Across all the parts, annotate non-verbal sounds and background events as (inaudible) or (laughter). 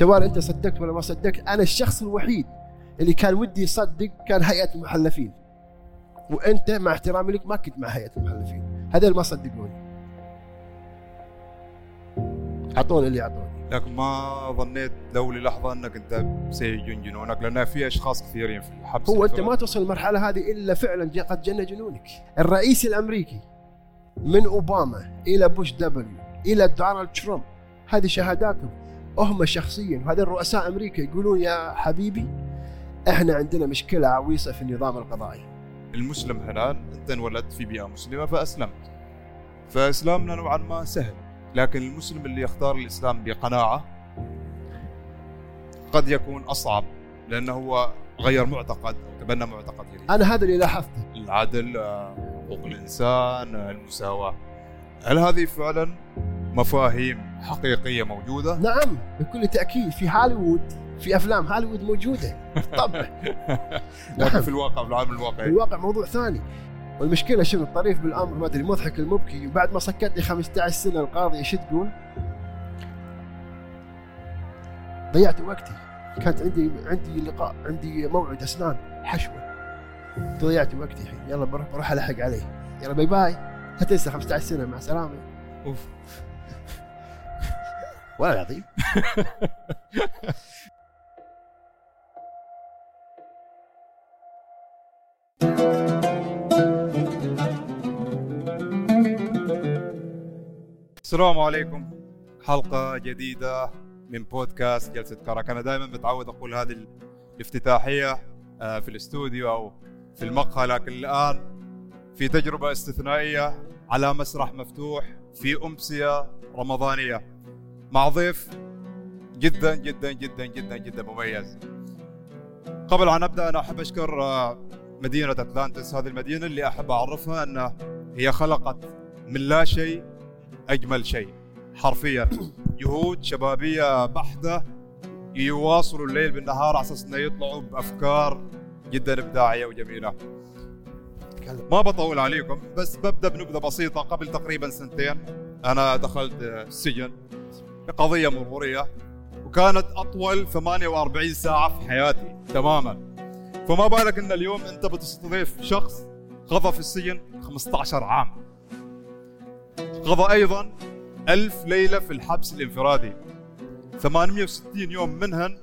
سواء أنت صدقت ولا ما صدقت؟ أنا الشخص الوحيد اللي كان ودي يصدق كان هيئة المحلفين. وأنت مع احترامي لك ما كنت مع هيئة المحلفين. هذول ما صدقوني. أعطوني اللي أعطوني. لكن ما ظنيت لو للحظة أنك أنت سيجن جنونك لأن في أشخاص كثيرين في الحبس هو أنت ما توصل المرحلة هذه إلا فعلا قد جن جنونك. الرئيس الأمريكي من أوباما إلى بوش دبليو إلى دونالد ترامب. هذه شهاداتهم. هم شخصيا. وهذول رؤساء أمريكا يقولون يا حبيبي إحنا عندنا مشكلة عويصة في النظام القضائي. المسلم حنان أنت انولدت في بيئة مسلمة فأسلمت. فإسلامنا نوعا ما سهل لكن المسلم اللي يختار الإسلام بقناعة قد يكون أصعب لأنه هو غير معتقد أو تبنى معتقد جديد أنا هذا اللي لاحظته. العدل حقوق الإنسان المساواة. هل هذه فعلا مفاهيم حقيقية موجودة؟ نعم بكل تأكيد. في هوليوود في أفلام هوليوود موجودة. (laughs) طبعا لكن في الواقع في الواقعي. الواقع موضوع ثاني. والمشكلة شنو؟ الطريف بالأمر ما أدري مضحك المبكي. وبعد ما سكت لي 15 سنة القاضي إيش تقول؟ ضيعت وقتي. كانت عندي عندي لقاء عندي موعد أسنان. حشوة. ضيعت وقتي الحين. يلا بروح بروح ألحق عليه. يلا باي باي. لا تنسى 15 سنة. مع السلامة. أوف. ولا العظيم السلام عليكم. حلقة جديدة من بودكاست جلسة كرك. أنا دائما متعود أقول هذه الافتتاحية آه، في الاستوديو أو في المقهى لكن الآن في تجربة استثنائية على مسرح مفتوح في أمسية رمضانية. مع ضيف جدا جدا جدا جدا جدا مميز. قبل أن أبدأ أنا أحب أشكر آه، مدينة أتلانتس. هذه المدينة اللي أحب أعرفها أن هي خلقت من لا شيء أجمل شيء. حرفيا جهود شبابية بحتة يواصلوا الليل بالنهار على أساس إنه يطلعوا بأفكار جدا إبداعية وجميلة. ما بطول عليكم بس ببدأ بنبذة بسيطة. قبل تقريبا سنتين أنا دخلت السجن بقضيه مرورية وكانت أطول 48 ساعة في حياتي تماما. فما بالك إن اليوم أنت بتستضيف شخص قضى في السجن 15 عام. قضى أيضا ألف ليلة في الحبس الانفرادي 860 يوم منهن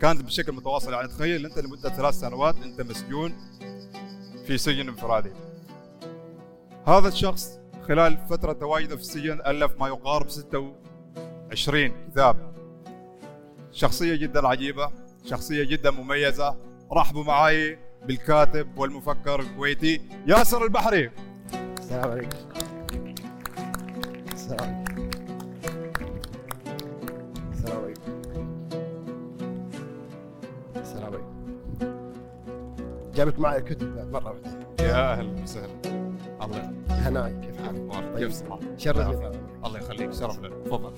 كانت بشكل متواصل يعني تخيل أنت لمدة ثلاث سنوات أنت مسجون في سجن انفرادي هذا الشخص خلال فترة تواجده في السجن ألف ما يقارب 26 كتاب. شخصية جدا عجيبة شخصية جدا مميزة. رحبوا معي بالكاتب والمفكر الكويتي ياسر البحري. السلام عليكم. السلام عليكم. السلام عليكم. السلام عليكم. جابت معي الكتب بعد مرة واحدة. يا أهلا وسهلا. الله هناي كيف حالك؟ يبارك. كيف صحتك؟ شرفني الله يخليك. شرف لنا تفضل.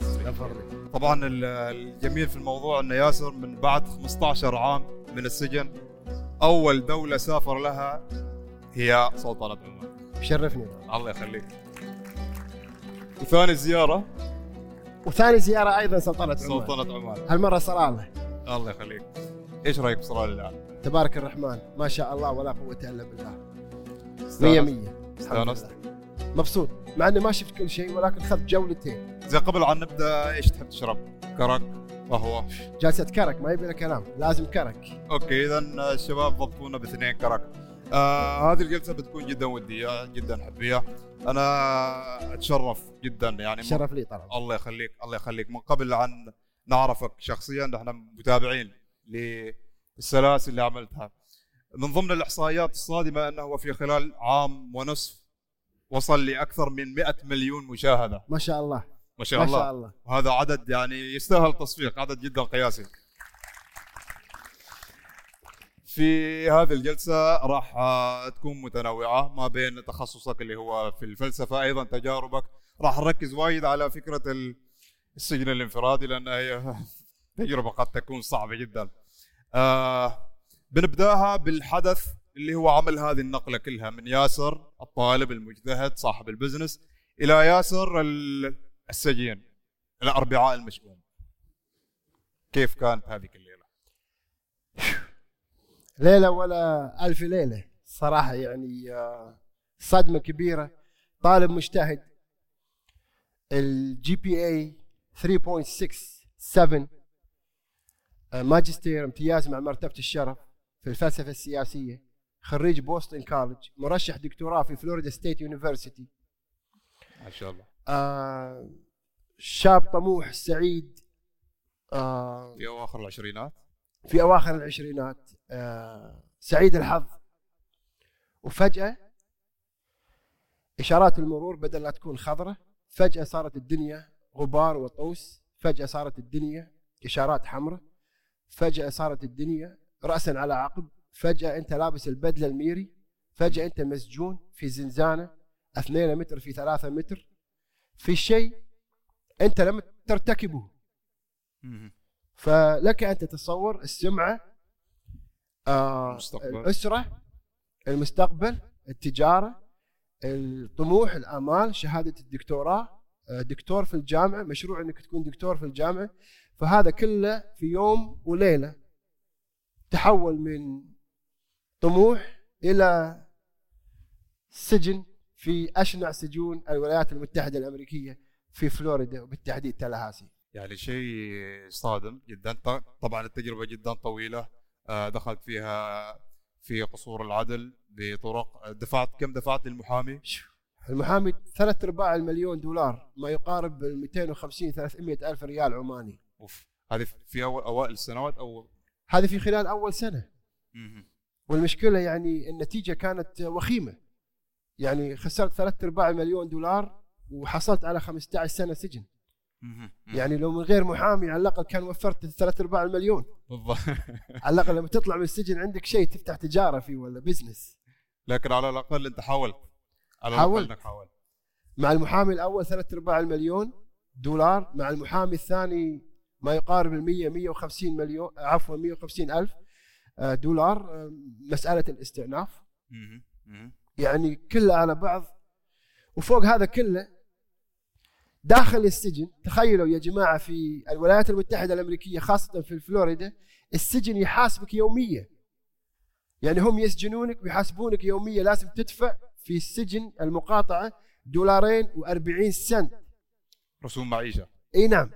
طبعا ال- الجميل في الموضوع أن ياسر من بعد 15 عام من السجن أول دولة سافر لها هي سلطنه عمان شرفني. الله يخليك. وثاني زيارة. وثاني زيارة أيضا سلطنه عمان سلطنه عمان هالمرة صلاله الله. يخليك. إيش رأيك بصراحة الآن؟ تبارك الرحمن. ما شاء الله ولا قوة إلا بالله. مية استانست؟ مية. الحمد استأنست؟ مبسوط مع اني ما شفت كل شيء ولكن اخذت جولتين. زي قبل عن نبدأ إيش تحب تشرب؟ كرك قهوة؟ جلسه كرك ما يبي كلام لازم كرك. أوكي اذا الشباب ضبطونا باثنين كرك. آه هذه الجلسة بتكون جدا ودية جدا حبية. أنا أتشرف جدا يعني شرف لي طبعا. الله يخليك الله يخليك. من قبل عن نعرفك شخصيا نحن متابعين للسلاسل اللي عملتها. من ضمن الإحصائيات الصادمة أنه في خلال عام ونصف وصل لاكثر من 100 مليون مشاهدة. ما شاء الله. ما شاء ما الله. شاء الله. وهذا عدد يعني يستاهل تصفيق عدد جدا قياسي. في هذه الجلسة راح تكون متنوعة ما بين تخصصك اللي هو في الفلسفة أيضا تجاربك. راح نركز وايد على فكرة ال- السجن الانفرادي لأن هي (laughs) تجربة قد تكون صعبة جدا. آه بنبدأها بالحدث اللي هو عمل هذه النقلة كلها من ياسر الطالب المجتهد صاحب ال business إلى ياسر ال- السجين الأربعاء المشؤوم. كيف كانت هذيك الليلة؟ ليلة ولا ألف ليلة. صراحة يعني آه، صدمة كبيرة. طالب مجتهد ال GPA 3.67 آه، ماجستير امتياز مع مرتبة الشرف في الفلسفة السياسية. خريج Boston College مرشح دكتوراه في Florida State University ما شاء الله. آه شاب طموح سعيد آه في أواخر العشرينات؟ في أواخر العشرينات. آه سعيد الحظ. وفجأة إشارات المرور بدل لا تكون خضراء فجأة صارت الدنيا غبار وطوس فجأة صارت الدنيا إشارات حمراء فجأة صارت الدنيا راسا على عقب. فجأة أنت لابس البدلة الميري فجأة أنت مسجون في زنزانة 2 متر في 3 متر في شيء أنت لم ترتكبه. فلك أن تتصور السمعة آه المستقبل. الأسرة المستقبل التجارة الطموح الامال شهادة الدكتوراه آه، دكتور في الجامعة مشروع إنك تكون دكتور في الجامعة فهذا كله في يوم وليلة تحول من طموح إلى سجن في أشنع سجون الولايات المتحدة الأمريكية في فلوريدا وبالتحديد تالاهاسي. يعني شيء صادم جدا. طبعا التجربة جدا طويلة. آه، دخلت فيها في قصور العدل بطرق دفعت كم دفعت للمحامي؟ المحامي ثلاث أرباع المليون دولار ما يقارب ال 250 300 ألف ريال عماني. أوف هذه في اول أوائل السنوات أو هذه في خلال أول سنة. مهم. والمشكلة يعني النتيجة كانت وخيمة. يعني خسرت ثلاث أرباع المليون دولار وحصلت على 15 سنة سجن. يعني لو من غير محامي على الأقل كان وفرت ثلاث أرباع المليون. بالضبط. (laughs) على الأقل لما تطلع من السجن عندك شيء تفتح تجارة فيه ولا بزنس لكن على الأقل أنت حاولت على حاولت. إنك حاولت مع المحامي الأول ثلاث أرباع المليون دولار مع المحامي الثاني ما يقارب ال 100 150 مليون عفوا 150 ألف دولار آه، مسألة الاستئناف. يعني كله على بعض. وفوق هذا كله داخل السجن تخيلوا يا جماعة في الولايات المتحدة الأمريكية خاصة في فلوريدا السجن يحاسبك يوميا. يعني هم يسجنونك ويحاسبونك يوميا. لازم تدفع في السجن المقاطعة دولارين و40 سنت. رسوم معيشة. إي نعم.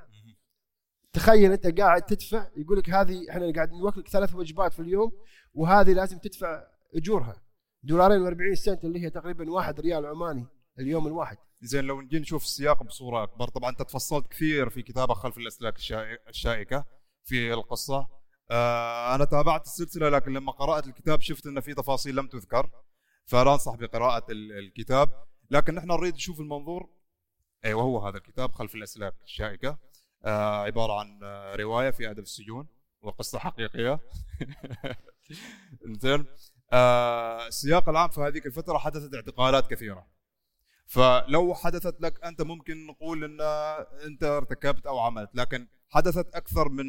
تخيل انت قاعد تدفع يقول لك هذه إحنا قاعد نوكلك ثلاث وجبات في اليوم وهذه لازم تدفع اجورها. دولارين و40 سنت اللي هي تقريبا واحد ريال عماني اليوم الواحد. زين لو نجي نشوف السياق بصورة أكبر طبعا أنت تفصلت كثير في كتابك خلف الأسلاك الشائ- الشائكة في القصة. آه أنا تابعت السلسلة لكن لما قرأت الكتاب شفت إن في تفاصيل لم تذكر فلا أنصح بقراءة ال- الكتاب. لكن نحن نريد نشوف المنظور. أيوه هو هذا الكتاب خلف الأسلاك الشائكة. عبارة عن آه، رواية في أدب السجون وقصة حقيقية. (laughs) زين. آه السياق العام في هذيك الفترة حدثت اعتقالات كثيرة. فلو حدثت لك أنت ممكن نقول إن أنت ارتكبت أو عملت لكن حدثت أكثر من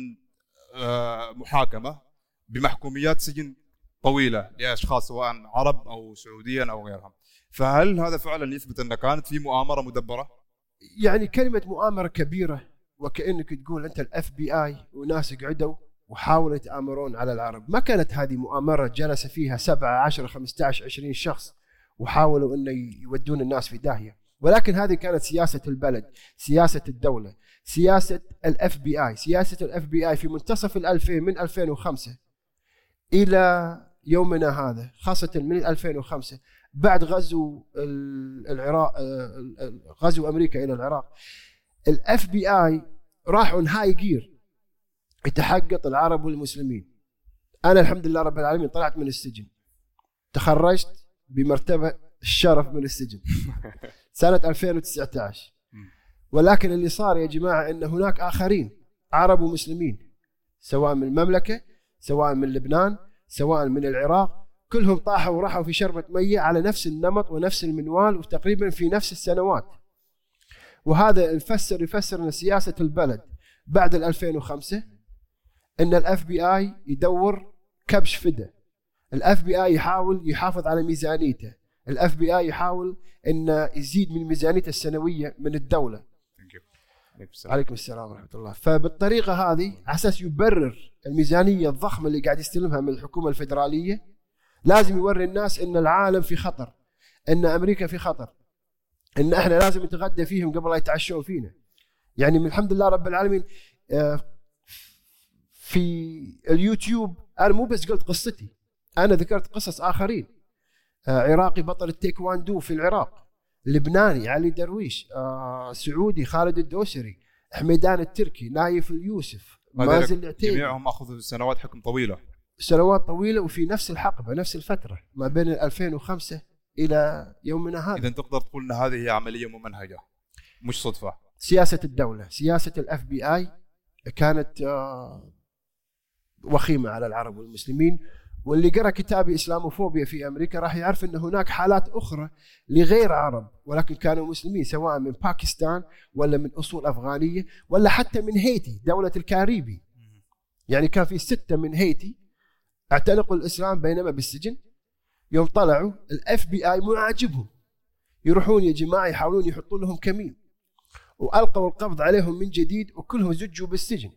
آه، محاكمة بمحكوميات سجن طويلة لأشخاص سواء عرب أو سعوديا أو غيرهم. فهل هذا فعلا يثبت أن كانت في مؤامرة مدبرة؟ يعني كلمة مؤامرة كبيرة وكأنك تقول أنت ال FBI وناس قعدوا وحاولوا يتآمرون على العرب. ما كانت هذه مؤامرة جلس فيها 7 10 15 20 شخص وحاولوا إنه يودون الناس في داهية. ولكن هذه كانت سياسة البلد سياسة الدولة سياسة ال FBI. سياسة ال FBI في منتصف ال2000 من 2005 إلى يومنا هذا خاصة من 2005 بعد غزو ال- العراق آه، غزو أمريكا إلى العراق. ال FBI راحوا high gear يتحقق العرب والمسلمين. أنا الحمد لله رب العالمين طلعت من السجن. تخرجت بمرتبة الشرف من السجن. (laughs) سنة 2019 ولكن اللي صار يا جماعة إن هناك آخرين عرب ومسلمين سواء من المملكة سواء من لبنان سواء من العراق كلهم طاحوا وراحوا في شربة مية على نفس النمط ونفس المنوال وتقريبا في نفس السنوات. وهذا يفسر يفسر إن سياسة البلد بعد ال 2005 إن ال FBI يدور كبش فدا ال FBI يحاول يحافظ على ميزانيته. ال FBI يحاول انه يزيد من ميزانيته السنوية من الدولة. Thank you. عليكم السلام ورحمة الله. فبالطريقة هذه على أساس يبرر الميزانية الضخمة اللي قاعد يستلمها من الحكومة الفدرالية لازم يوري الناس إن العالم في خطر إن أمريكا في خطر. إن إحنا لازم نتغدى فيهم قبل لا يتعشون فينا. يعني من الحمد لله رب العالمين آه، في اليوتيوب أنا مو بس قلت قصتي أنا ذكرت قصص آخرين. آه، عراقي بطل التيكواندو في العراق لبناني علي درويش آه، سعودي خالد الدوسري حميدان التركي نايف اليوسف مازن العتيبي. جميعهم أخذوا سنوات حكم طويلة. سنوات طويلة وفي نفس الحقبة نفس الفترة ما بين 2005 إلى يومنا هذا. إذا تقدر تقول إن هذه هي عملية ممنهجه مش صدفة. سياسة الدولة سياسة ال FBI كانت آه، وخيمة على العرب والمسلمين. واللي قرأ كتابي إسلاموفوبيا في أمريكا راح يعرف إن هناك حالات أخرى لغير عرب ولكن كانوا مسلمين سواء من باكستان ولا من أصول أفغانية ولا حتى من هيتي دولة الكاريبي. يعني كان في ستة من هيتي اعتنقوا الإسلام بينما بالسجن. يوم طلعوا ال FBI مو عاجبهم. يروحون يا جماعة يحاولون يحطون لهم كمين. وألقوا القبض عليهم من جديد وكلهم زجوا بالسجن.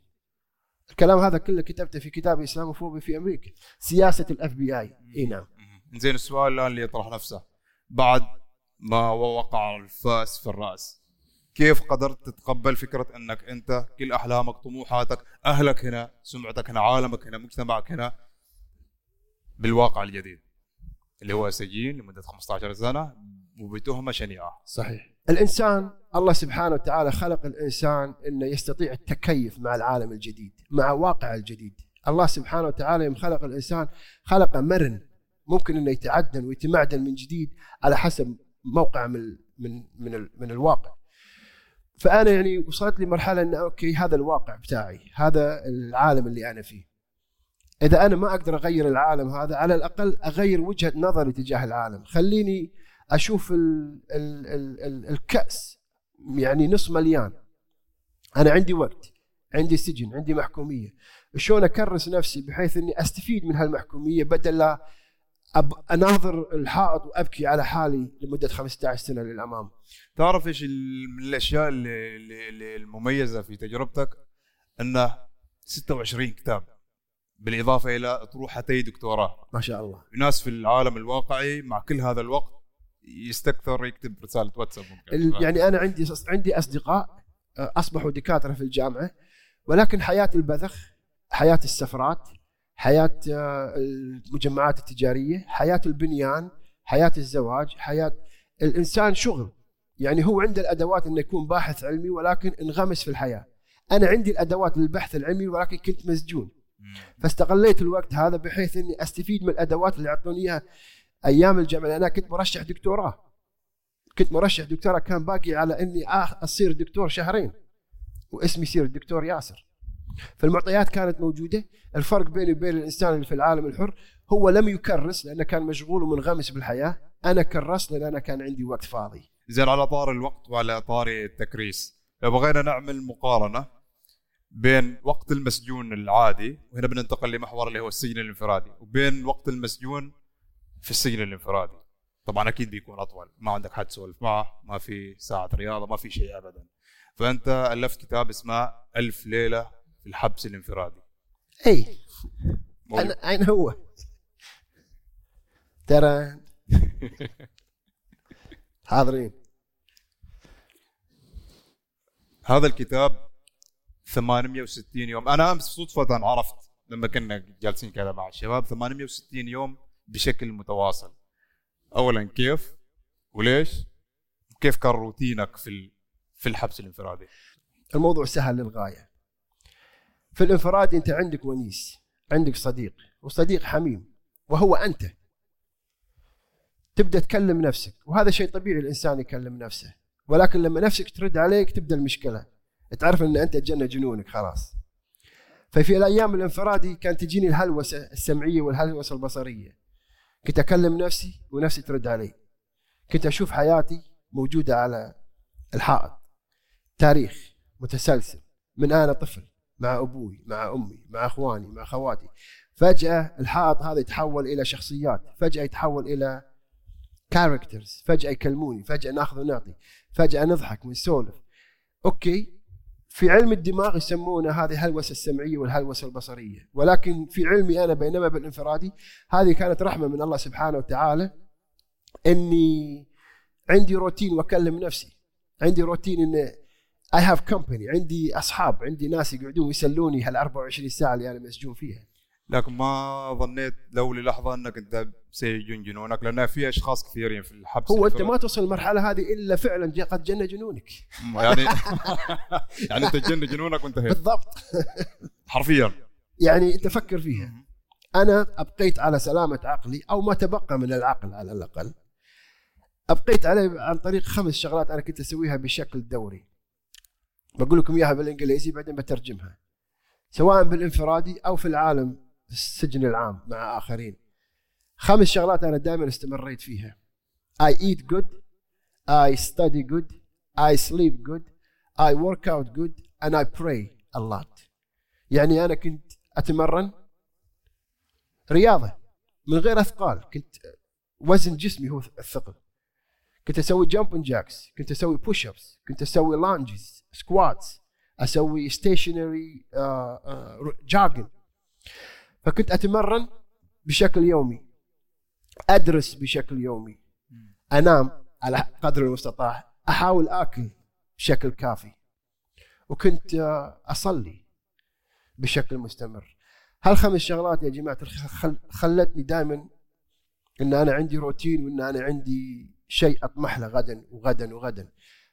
الكلام هذا كله كتبته في كتاب إسلاموفوبيا في أمريكا. سياسة ال FBI إي نعم. زين السؤال الآن اللي يطرح نفسه. بعد ما وقع الفاس في الرأس كيف قدرت تتقبل فكرة إنك أنت كل أحلامك طموحاتك أهلك هنا سمعتك هنا عالمك هنا مجتمعك هنا بالواقع الجديد؟ اللي هو سجين لمدة 15 سنة وبتهمة شنيعة. صحيح. الإنسان الله سبحانه وتعالى خلق الإنسان إنه يستطيع التكيف مع العالم الجديد مع واقع الجديد. الله سبحانه وتعالى يوم خلق الإنسان خلقه مرن ممكن إنه يتعدل ويتمعدل من جديد على حسب موقع من من من, من الواقع. فأنا يعني وصلت لي مرحله إن أوكي هذا الواقع بتاعي هذا العالم اللي أنا فيه. إذا أنا ما أقدر أغير العالم هذا على الأقل أغير وجهة نظري تجاه العالم. خليني أشوف ال ال ال ال الكأس يعني نص مليان. أنا عندي وقت عندي سجن عندي محكومية. شلون أكرس نفسي بحيث إني أستفيد من هالمحكومية بدل لا أب أناظر الحائط وأبكي على حالي لمدة 15 سنة للأمام. تعرف إيش من الأشياء اللي, اللي المميزة في تجربتك؟ إنه 26 كتاب. بالإضافة إلى اطروحتي دكتوراه. ما شاء الله. ناس في العالم الواقعي مع كل هذا الوقت يستكثر يكتب رسالة واتساب ممكن يعني أنا عندي عندي أصدقاء آه، أصبحوا دكاترة في الجامعة ولكن حياة البذخ حياة السفرات حياة آه، المجمعات التجارية حياة البنيان حياة الزواج حياة الإنسان شغل يعني هو عنده الأدوات إنه يكون باحث علمي ولكن انغمس في الحياة أنا عندي الأدوات للبحث العلمي ولكن كنت مسجون فاستغليت الوقت هذا بحيث إني أستفيد من الأدوات اللي أعطوني إياها أيام الجامعة أنا كنت مرشح دكتوراه. كنت مرشح دكتوراه كان باقي على إني أصير دكتور شهرين واسمي يصير الدكتور ياسر. فالمعطيات كانت موجودة. الفرق بيني وبين الإنسان اللي في العالم الحر هو لم يكرس لأنه كان مشغول ومنغمس بالحياة. أنا كرست لأن أنا كان عندي وقت فاضي. زين على طار الوقت وعلى طار التكريس لو بغينا نعمل مقارنة بين وقت المسجون العادي وهنا بننتقل لمحور اللي هو السجن الانفرادي وبين وقت المسجون في السجن الانفرادي. طبعا أكيد بيكون أطول ما عندك حد تسولف معه ما في ساعة رياضة ما في شيء ابدا. فأنت ألفت كتاب اسمه ألف ليلة في الحبس الانفرادي. إي. أنا أين هو؟ ترى حاضرين. هذا الكتاب 860 يوم. أنا أمس صدفة عرفت لما كنا جالسين كذا مع الشباب 860 يوم بشكل متواصل. اولا كيف؟ وليش؟ كيف كان روتينك في في الحبس الانفرادي؟ الموضوع سهل للغاية. في الانفراد أنت عندك ونيس عندك صديق وصديق حميم وهو أنت. تبدأ تكلم نفسك وهذا شيء طبيعي الإنسان يكلم نفسه ولكن لما نفسك ترد عليك تبدأ المشكلة. تعرف إن أنت تجنى جنونك خلاص. ففي الأيام الانفرادي كانت تجيني الهلوسة السمعية والهلوسة البصرية. كنت أكلم نفسي ونفسي ترد علي. كنت أشوف حياتي موجودة على الحائط. تاريخ متسلسل. من أنا طفل مع أبوي مع أمي مع إخواني مع اخواتي فجأة الحائط هذا يتحول إلى شخصيات. فجأة يتحول إلى characters فجأة يكلموني. فجأة ناخذ ونعطي. فجأة نضحك ونسولف. OK في علم الدماغ يسمونه هذه الهلوسة السمعية والهلوسة البصرية. ولكن في علمي أنا بينما بالانفرادي هذه كانت رحمة من الله سبحانه وتعالى إني عندي روتين وأكلم نفسي. عندي روتين إن I have company عندي أصحاب عندي ناس يقعدون يسلوني هال 24 ساعة اللي أنا مسجون فيها. لكن ما ظنيت لو للحظة إنك أنت سيجن جنونك لأن في أشخاص كثيرين في الحبس هو أنت. ما توصل المرحله هذه إلا فعلا قد جن جنونك يعني (laughs) يعني أنت تجن جنونك وانتهيت بالضبط. حرفيا. يعني أنت فكر فيها. أنا أبقيت على سلامة عقلي أو ما تبقى من العقل على الأقل. أبقيت عليه عن طريق خمس شغلات أنا كنت أسويها بشكل دوري. بقول لكم إياها بالإنجليزي بعدين بترجمها. سواء بالإنفرادي أو في العالم السجن العام مع آخرين. خمس شغلات أنا دائما استمريت فيها. I eat good I study good I sleep good I work out good and I pray a lot. يعني أنا كنت أتمرن رياضة من غير أثقال. كنت وزن جسمي هو الثقل. كنت أسوي jump jacks كنت أسوي push ups كنت أسوي lunges squats أسوي stationary jogging فكنت أتمرن بشكل يومي. أدرس بشكل يومي. أنام على قدر المستطاع. أحاول آكل بشكل كافي. وكنت آه، أصلي بشكل مستمر. هالخمس شغلات يا جماعة خلتني دائما إن أنا عندي روتين وإن أنا عندي شيء أطمح له غدا وغدا وغدا.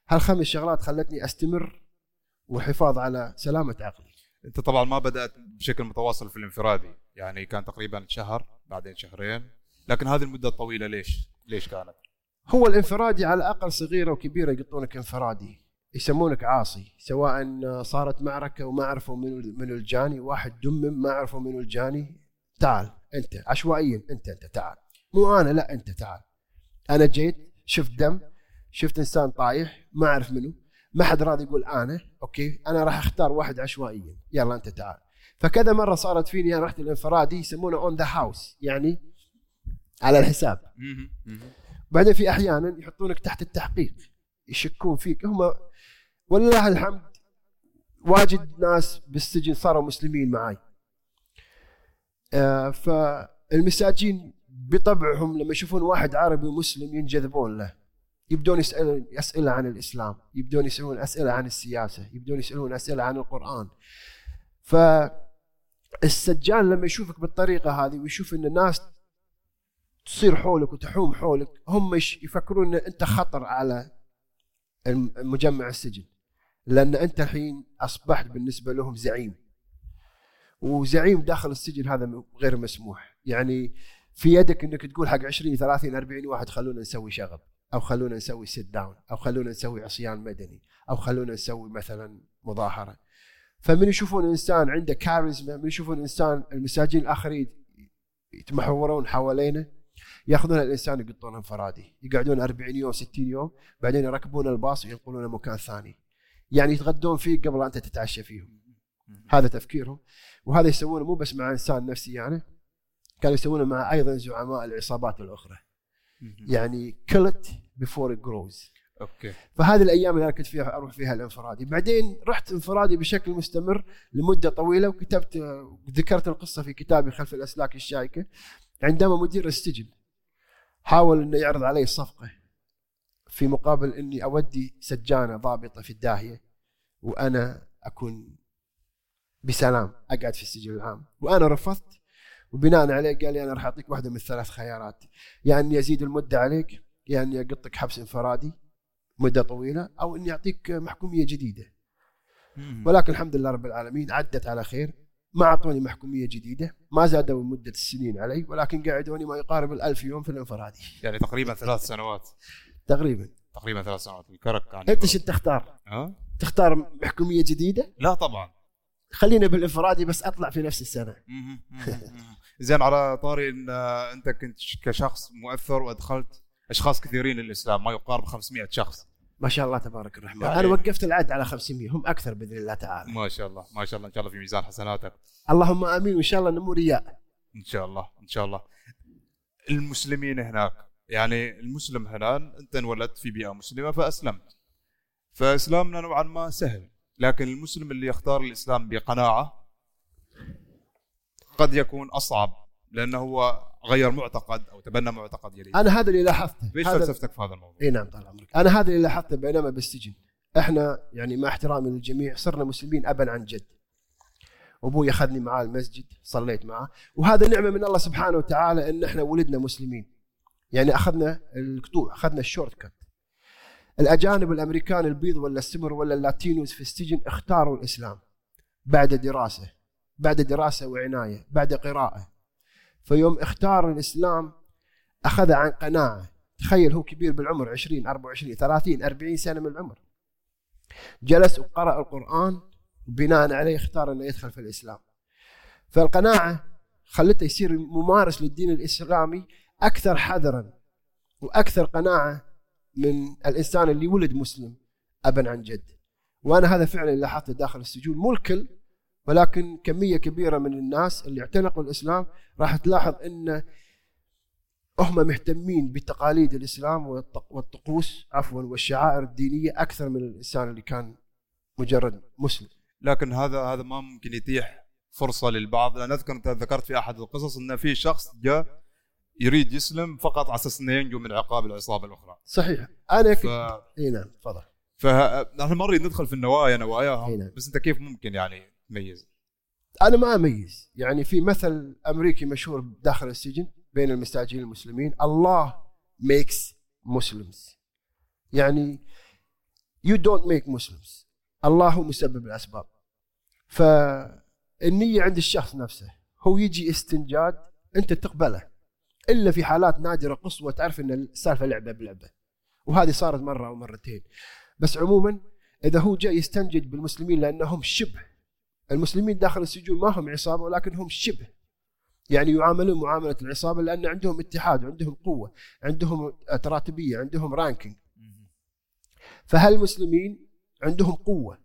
هالخمس شغلات خلتني أستمر والحفاظ على سلامة عقلي. أنت طبعا ما بدأت بشكل متواصل في الانفرادي. يعني كان تقريبا شهر بعدين شهرين. لكن هذه المدة الطويله ليش؟ ليش كانت؟ هو الانفرادي على الأقل صغيرة وكبيرة يقطونك انفرادي يسمونك عاصي سواء صارت معركة وما عرفوا من من الجاني واحد دمم ما عرفوا من الجاني تعال أنت عشوائيا أنت أنت تعال مو أنا لا أنت تعال أنا جيت شفت دم شفت إنسان طايح ما أعرف منه ما حد راضي يقول أنا أوكي أنا راح أختار واحد عشوائيا يلا أنت تعال فكذا مرة صارت فيني أنا رحت الانفرادي يسمونه on the house يعني على الحساب. بعدين في أحيانا يحطونك تحت التحقيق يشكون فيك. هم ولله الحمد واجد ناس بالسجن صاروا مسلمين معي آه، فالمساجين بطبعهم لما يشوفون واحد عربي مسلم ينجذبون له. يبدون يسألون أسئلة عن الإسلام يبدون يسألون أسئلة عن السياسة يبدون يسألون أسئلة عن القرآن. فالسجان لما يشوفك بالطريقة هذه ويشوف أن الناس تصير حولك وتحوم حولك هم يفكرون إن أنت خطر على مجمع السجن. لأن أنت الحين أصبحت بالنسبة لهم زعيم. وزعيم داخل السجن هذا غير مسموح. يعني في يدك إنك تقول حق 20 30 40 واحد خلونا نسوي شغب أو خلونا نسوي sit down أو خلونا نسوي عصيان مدني أو خلونا نسوي مثلا مظاهرة. فمن يشوفون إنسان عنده كاريزما من يشوفون إنسان المساجين الآخرين يتمحورون حوالينه ياخذون الإنسان يقطونه انفرادي. يقعدون 40 يوم 60 يوم بعدين يركبون الباص وينقلونه مكان ثاني. يعني يتغدون فيه قبل أنت تتعشى فيهم. هذا تفكيرهم. وهذا يسوونه مو بس مع إنسان نفسي يعني كانوا يسوونه مع أيضا زعماء العصابات الأخرى. يعني before it grows. أوكي. فهذه الأيام اللي أنا كنت فيها أروح فيها الانفرادي. بعدين رحت انفرادي بشكل مستمر لمدة طويلة وكتبت ذكرت القصة في كتابي خلف الأسلاك الشائكة. عندما مدير السجن حاول إنه يعرض علي صفقة في مقابل إني أودي سجانة ضابطة في الداهية وأنا أكون بسلام أقعد في السجن العام. وأنا رفضت وبناء عليه قال لي أنا راح أعطيك واحدة من ثلاث خيارات. يا إني أزيد المدة عليك يا إني أقطك حبس انفرادي مدة طويلة أو إني أعطيك محكومية جديدة. ولكن الحمد لله رب العالمين عدت على خير. ما أعطوني محكومية جديدة ما زادوا مدة السنين علي ولكن قعدوني ما يقارب الألف يوم في الانفرادي يعني تقريبا ثلاث سنوات تقريبا تقريبا ثلاث سنوات الكرك كان أنت شو تختار؟ ها؟ تختار محكومية جديدة؟ لا طبعا خلينا بالانفرادي بس أطلع في نفس السنة. زين على طاري إن أنت كنت كشخص مؤثر وأدخلت أشخاص كثيرين للإسلام ما يقارب 500 شخص ما شاء الله تبارك الرحمن. يعني- أنا وقفت العد على 500 هم أكثر بإذن الله تعالى. ما شاء الله ما شاء الله. إن شاء الله في ميزان حسناتك. اللهم آمين وإن شاء الله انه مو رياء. إن شاء الله إن شاء الله. المسلمين هناك يعني المسلم هنا أنت انولدت في بيئة مسلمة فأسلمت. فإسلامنا نوعا ما سهل لكن المسلم اللي يختار الإسلام بقناعة قد يكون أصعب. لأنه هو غير معتقد أو تبنى معتقد جديد أنا هذا اللي لاحظته. إيش فلسفتك في هذا الموضوع؟ إي نعم طال عمرك. أنا هذا اللي لاحظته بينما بالسجن. إحنا يعني مع احترامي للجميع صرنا مسلمين أبا عن جد. أبوي أخذني معاه المسجد صليت معاه. وهذا نعمة من الله سبحانه وتعالى إن إحنا ولدنا مسلمين. يعني أخذنا القطوع أخذنا ال shortcut. الأجانب الأمريكان البيض ولا السمر ولا ال Latinos في السجن اختاروا الإسلام بعد دراسة بعد دراسة وعناية بعد قراءة. فيوم اختار الإسلام أخذ عن قناعة. تخيل هو كبير بالعمر 20 24 30 40 سنة من العمر. جلس وقرأ القرآن وبناء عليه اختار إنه يدخل في الإسلام. فالقناعة خلته يصير ممارس للدين الإسلامي أكثر حذرا وأكثر قناعة من الإنسان اللي ولد مسلم ابا عن جد. وأنا هذا فعلا لاحظته داخل السجون. مو الكل ولكن كمية كبيرة من الناس اللي اعتنقوا الإسلام راح تلاحظ إن هم مهتمين بتقاليد الإسلام والطق- والطقوس عفوا والشعائر الدينية أكثر من الإنسان اللي كان مجرد مسلم. لكن هذا هذا ما ممكن يتيح فرصة للبعض. لأن أذكر أنت ذكرت في أحد القصص إن في شخص جاء يريد يسلم فقط على أساس إنه ينجو من عقاب العصابة الأخرى. صحيح. أنا ف... إي نعم تفضل. فنحن ما نريد ندخل في النوايا نواياهم. نعم. بس أنت كيف ممكن يعني تميز؟ أنا ما أميز. يعني في مثل أمريكي مشهور داخل السجن بين المستاجرين المسلمين الله makes Muslims. يعني you don't make Muslims. الله هو مسبب الأسباب. فالنية عند الشخص نفسه هو يجي استنجاد أنت تقبله. إلا في حالات نادرة قصوى تعرف إن السالفة لعبة بلعبة. وهذه صارت مرة أو مرتين. بس عموما إذا هو جاي يستنجد بالمسلمين لأنهم شبه المسلمين داخل السجون ما هم عصابة ولكن هم شبه. يعني يعاملون معاملة العصابة لأن عندهم اتحاد وعندهم قوة عندهم تراتبية عندهم رانكينج فهالمسلمين عندهم قوة؟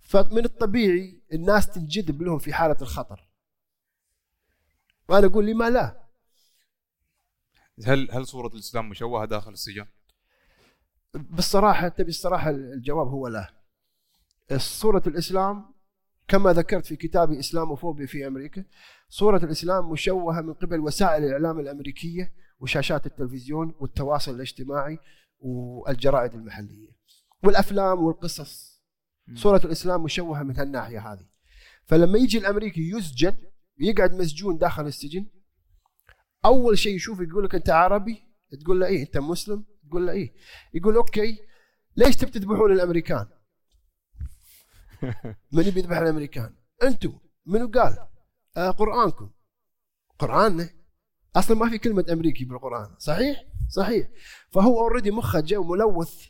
فمن الطبيعي الناس تنجذب لهم في حالة الخطر. وأنا أقول لما لا. هل هل صورة الإسلام مشوهة داخل السجن؟ بالصراحة تبي الصراحة الجواب هو لا. صورة الإسلام كما ذكرت في كتابي إسلاموفوبيا في أمريكا صورة الإسلام مشوهة من قبل وسائل الإعلام الأمريكية وشاشات التلفزيون والتواصل الاجتماعي والجرائد المحلية والأفلام والقصص. صورة الإسلام مشوهة من هالناحية هذه. فلما يجي الأمريكي يسجن ويقعد مسجون داخل السجن أول شيء يشوف يقول لك أنت عربي؟ تقول له إيه أنت مسلم؟ تقول له إيه. يقول okay ليش تبي تذبحون الأمريكان؟ من يبي يذبح الأمريكان؟ أنتم منو قال؟ آه قرآنكم. قرآننا. أصلا ما في كلمة أمريكي بالقرآن. صحيح؟ صحيح. فهو already مخه جو ملوث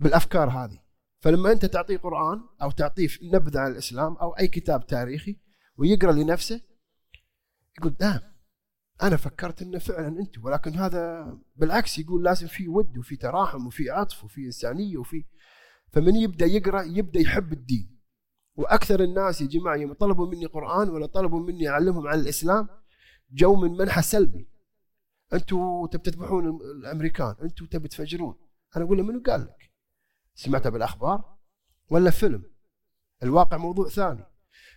بالأفكار هذه. فلما أنت تعطيه قرآن أو تعطيه نبذة عن الإسلام أو أي كتاب تاريخي ويقرأ لنفسه يقول نعم أنا فكرت إنه فعلا انت ولكن هذا بالعكس يقول لازم في ود وفي تراحم وفي عطف وفي إنسانية وفي فمن يبدأ يقرأ يبدأ يحب الدين. وأكثر الناس يا جماعة يوم طلبوا مني قرآن ولا طلبوا مني أعلمهم عن الإسلام جو من منحى سلبي. أنتم تبي تذبحون الأمريكان أنتم تبي تفجرون. أنا أقول له منو قال لك؟ سمعتها بالأخبار ولا فيلم؟ الواقع موضوع ثاني.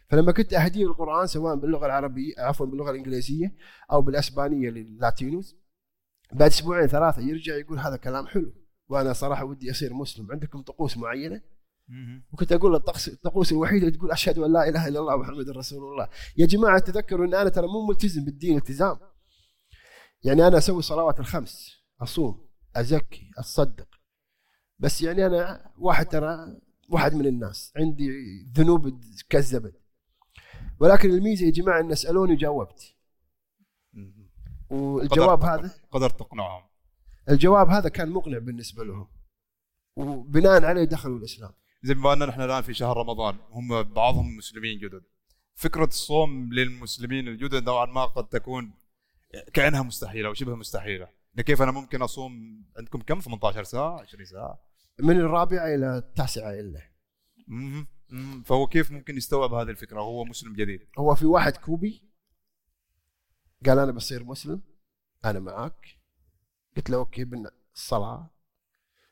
فلما كنت أهديه القرآن سواء باللغة العربية عفوا باللغة الإنجليزية أو بالأسبانية للاتينوس بعد أسبوعين ثلاثة يرجع يقول هذا كلام حلو. وأنا صراحة ودي اصير مسلم. عندكم طقوس معينة؟ وكنت أقول الطقس الطقوس الوحيدة تقول أشهد أن لا إله إلا الله محمد رسول الله. يا جماعة تذكروا أن أنا ترى مو ملتزم بالدين التزام. يعني أنا أسوي صلوات الخمس أصوم أزكي أتصدق. بس يعني أنا واحد ترى واحد من الناس. عندي ذنوب كالزبد. ولكن الميزة يا جماعة أن سالوني وجاوبت والجواب هذا؟ قدرت تقنعهم. الجواب هذا كان مقنع بالنسبة لهم. وبناء عليه دخلوا الإسلام. زي ما ان نحن الآن في شهر رمضان هم بعضهم مسلمين جدد. فكرة الصوم للمسلمين الجدد نوعا ما قد تكون كأنها مستحيلة وشبه مستحيلة. إن كيف أنا ممكن أصوم عندكم كم؟ 18 ساعة 20 ساعة؟ من الرابعة إلى التاسعة إلا. فهو كيف ممكن يستوعب هذه الفكرة؟ وهو مسلم جديد. هو في واحد كوبي. قال أنا بصير مسلم أنا معك قلت له okay الصلاة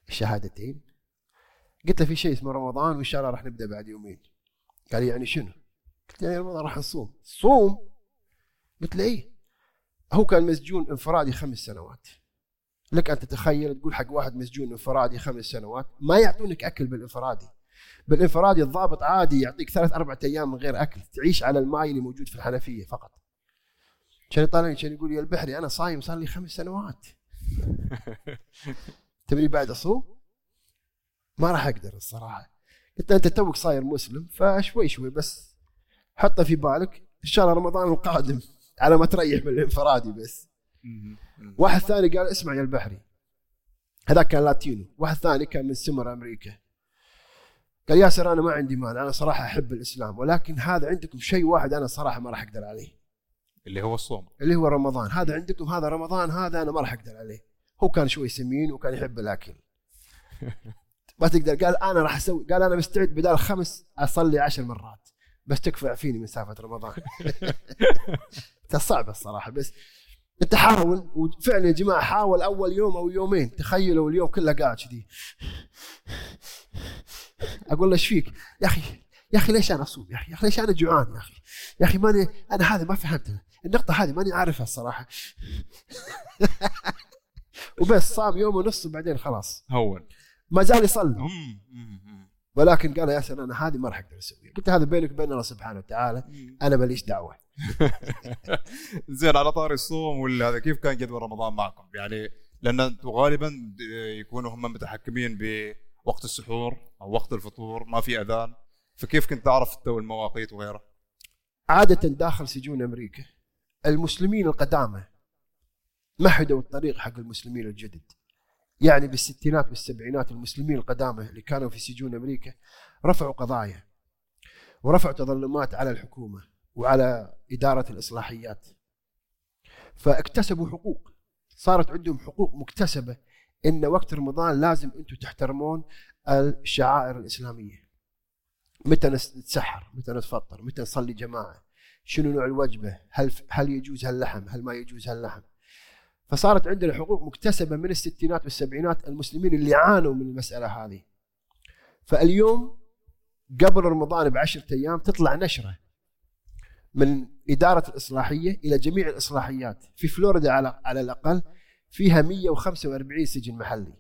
الشهادتين قلت له في شيء اسمه رمضان وإن شاء الله راح نبدأ بعد يومين. قال لي يعني شنو؟ قلت يعني رمضان راح نصوم. صوم؟ قلت له إيه. هو كان مسجون انفرادي خمس سنوات. لك أن تتخيل تقول حق واحد مسجون انفرادي خمس سنوات ما يعطونك أكل بالانفرادي. بالانفرادي الضابط عادي يعطيك ثلاث أربع أيام من غير أكل تعيش على الماء اللي موجود في الحنفية فقط. كان يطالعني كان يقول يا البحري أنا صايم صار لي خمس سنوات. (laughs) تبني بعد اصوم ما راح أقدر الصراحة. قلت أنت توك صاير مسلم فشوي شوي بس حطه في بالك. إن شاء الله رمضان القادم على ما تريح من الانفرادي بس. واحد ثاني قال اسمع يا البحري. هذاك كان لاتينو. واحد ثاني كان من سمر أمريكا. قال ياسر أنا ما عندي مانع أنا صراحة أحب الإسلام ولكن هذا عندكم شيء واحد أنا صراحة ما راح أقدر عليه. اللي هو الصوم. اللي هو رمضان. هذا عندكم هذا رمضان هذا أنا ما راح أقدر عليه. هو كان شوي سمين وكان يحب الأكل. (laughs) ما تقدر. قال أنا راح أسوي. قال أنا مستعد بدال خمس أصلي عشر مرات. بس تكفى فيني مسافه رمضان. (laughs) صعبة الصراحة. بس أنت حاول. وفعلا يا جماعة حاول أول يوم أو يومين. تخيلوا اليوم كله قاعد كذي. أقول له إيش فيك؟ يا أخي يا أخي ليش أنا أصوم؟ يا أخي يا أخي ليش أنا جوعان؟ يا أخي يا أخي ماني أنا هذا ما فهمتها النقطة هذه ماني عارفها الصراحة. (laughs) وبس صام يوم ونص وبعدين خلاص. هون. ما زال يصلي. ولكن قال يا سلام أنا هذه ما راح أقدر أسويها. قلت هذا بينك وبين الله سبحانه وتعالى أنا ماليش دعوة. (laughs) زين على طاري الصوم ولا هذا كيف كان جدول رمضان معكم؟ يعني لأن أنتم غالبا يكونوا هم متحكمين بوقت السحور أو وقت الفطور ما في أذان. فكيف كنت تعرف تو المواقيت وغيره؟ عادة داخل سجون أمريكا. المسلمين القدامى مهدوا الطريق حق المسلمين الجدد. يعني بالستينات والسبعينات المسلمين القدامى اللي كانوا في سجون أمريكا رفعوا قضايا ورفعوا تظلمات على الحكومة وعلى إدارة الإصلاحيات. فاكتسبوا حقوق صارت عندهم حقوق مكتسبة إن وقت رمضان لازم أنتم تحترمون الشعائر الإسلامية. متى نتسحر متى نتفطر متى نصلي جماعة شنو نوع الوجبة؟ هل هل يجوز هاللحم؟ هل ما يجوز هاللحم؟ فصارت عندنا حقوق مكتسبة من الستينات والسبعينات المسلمين اللي عانوا من المسألة هذه. فاليوم قبل رمضان بعشرة أيام تطلع نشرة من إدارة الإصلاحية إلى جميع الإصلاحيات في فلوريدا على على الأقل فيها 145 سجن محلي.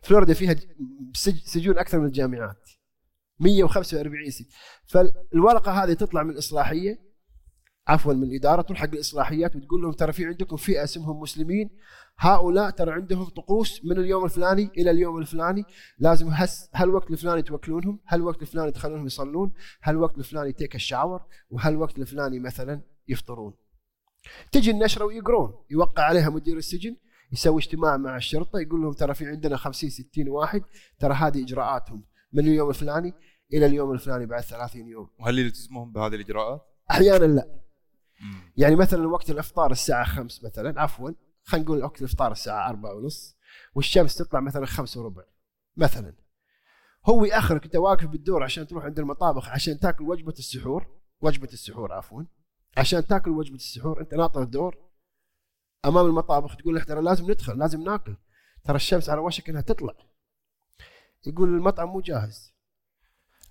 فلوريدا فيها سجون أكثر من الجامعات. 145 سجن فالورقة هذه تطلع من الإصلاحية عفوا من الإدارة تروح حق الإصلاحيات وتقول لهم ترى في عندكم فئة اسمهم مسلمين هؤلاء ترى عندهم طقوس من اليوم الفلاني إلى اليوم الفلاني لازم هس هالوقت الفلاني توكلونهم هالوقت الفلاني تخلونهم يصلون هالوقت الفلاني تيك الشاور وهالوقت الفلاني مثلا يفطرون. تجي النشرة ويقرون يوقع عليها مدير السجن يسوي اجتماع مع الشرطة يقول لهم ترى في عندنا 50 60 واحد ترى هذه إجراءاتهم. من اليوم الفلاني إلى اليوم الفلاني بعد 30 يوم. وهل يلتزمون بهذه الإجراءات؟ أحيانا لا. يعني مثلا وقت الإفطار الساعة 5 مثلا عفوا خلينا نقول وقت الإفطار الساعة 4 ونص والشمس تطلع مثلا 5 وربع مثلا. هو يأخرك أنت واقف بالدور عشان تروح عند المطابخ عشان تاكل وجبة السحور وجبة السحور عفوا عشان تاكل وجبة السحور أنت ناطر الدور أمام المطابخ تقول له ترى لازم ندخل لازم ناكل. ترى الشمس على وشك إنها تطلع. يقول المطعم مو جاهز.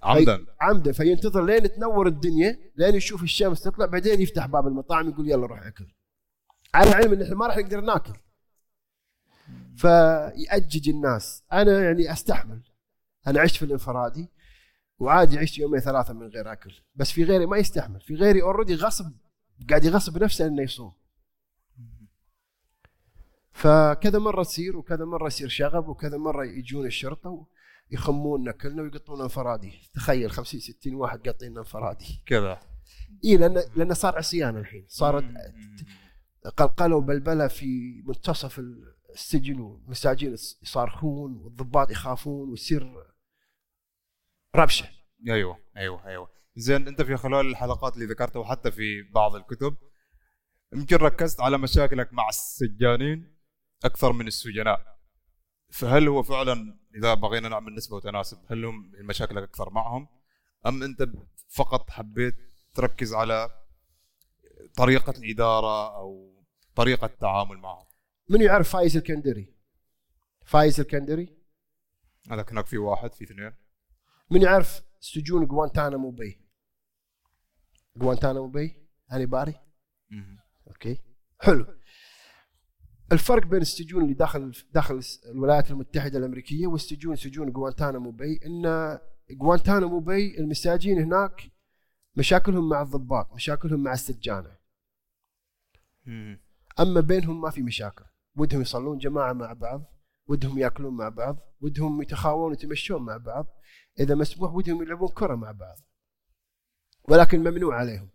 عمدا. عمدا. فينتظر لين تنور الدنيا لين يشوف الشمس تطلع بعدين يفتح باب المطاعم يقول يلا روح أكل. على علم إن إحنا ما راح نقدر ناكل. فيأجج الناس. أنا يعني أستحمل. أنا عشت في الانفرادي وعادي عشت يومين ثلاثة من غير أكل. بس في غيري ما يستحمل. في غيري اوريدي غصب قاعد يغصب نفسه إنه يصوم. فكذا مرة تصير وكذا مرة يصير شغب وكذا مرة يجون الشرطة يخموننا كلنا ويقطون انفرادي. تخيل 50 60 واحد قاطين انفرادي. كذا. اي لأن لأن صار عصيان الحين. صارت قلقله وبلبله في منتصف السجن والمساجين يصارخون والضباط يخافون ويصير ربشة. أيوه أيوه أيوه. زين أنت في خلال الحلقات اللي ذكرتها وحتى في بعض الكتب يمكن ركزت على مشاكلك مع السجانين أكثر من السجناء. فهل هو فعلا إذا بغينا نعمل نسبة وتناسب هل هم مشاكلك أكثر معهم؟ أم أنت فقط حبيت تركز على طريقة الإدارة أو طريقة التعامل معهم؟ من يعرف فايز الكندري؟ فايز الكندري؟ هذاك هناك في واحد في اثنين. من يعرف سجون جوانتانامو باي جوانتانامو باي anybody. okay. حلو. الفرق بين السجون اللي داخل داخل الولايات المتحدة الأمريكية والسجون سجون جوانتانامو باي إن جوانتانامو باي المساجين هناك مشاكلهم مع الضباط مشاكلهم مع السجانة. أما بينهم ما في مشاكل. ودهم يصلون جماعة مع بعض ودهم يأكلون مع بعض ودهم يتخاوون ويتمشون مع بعض. إذا مسموح ودهم يلعبون كرة مع بعض. ولكن ممنوع عليهم.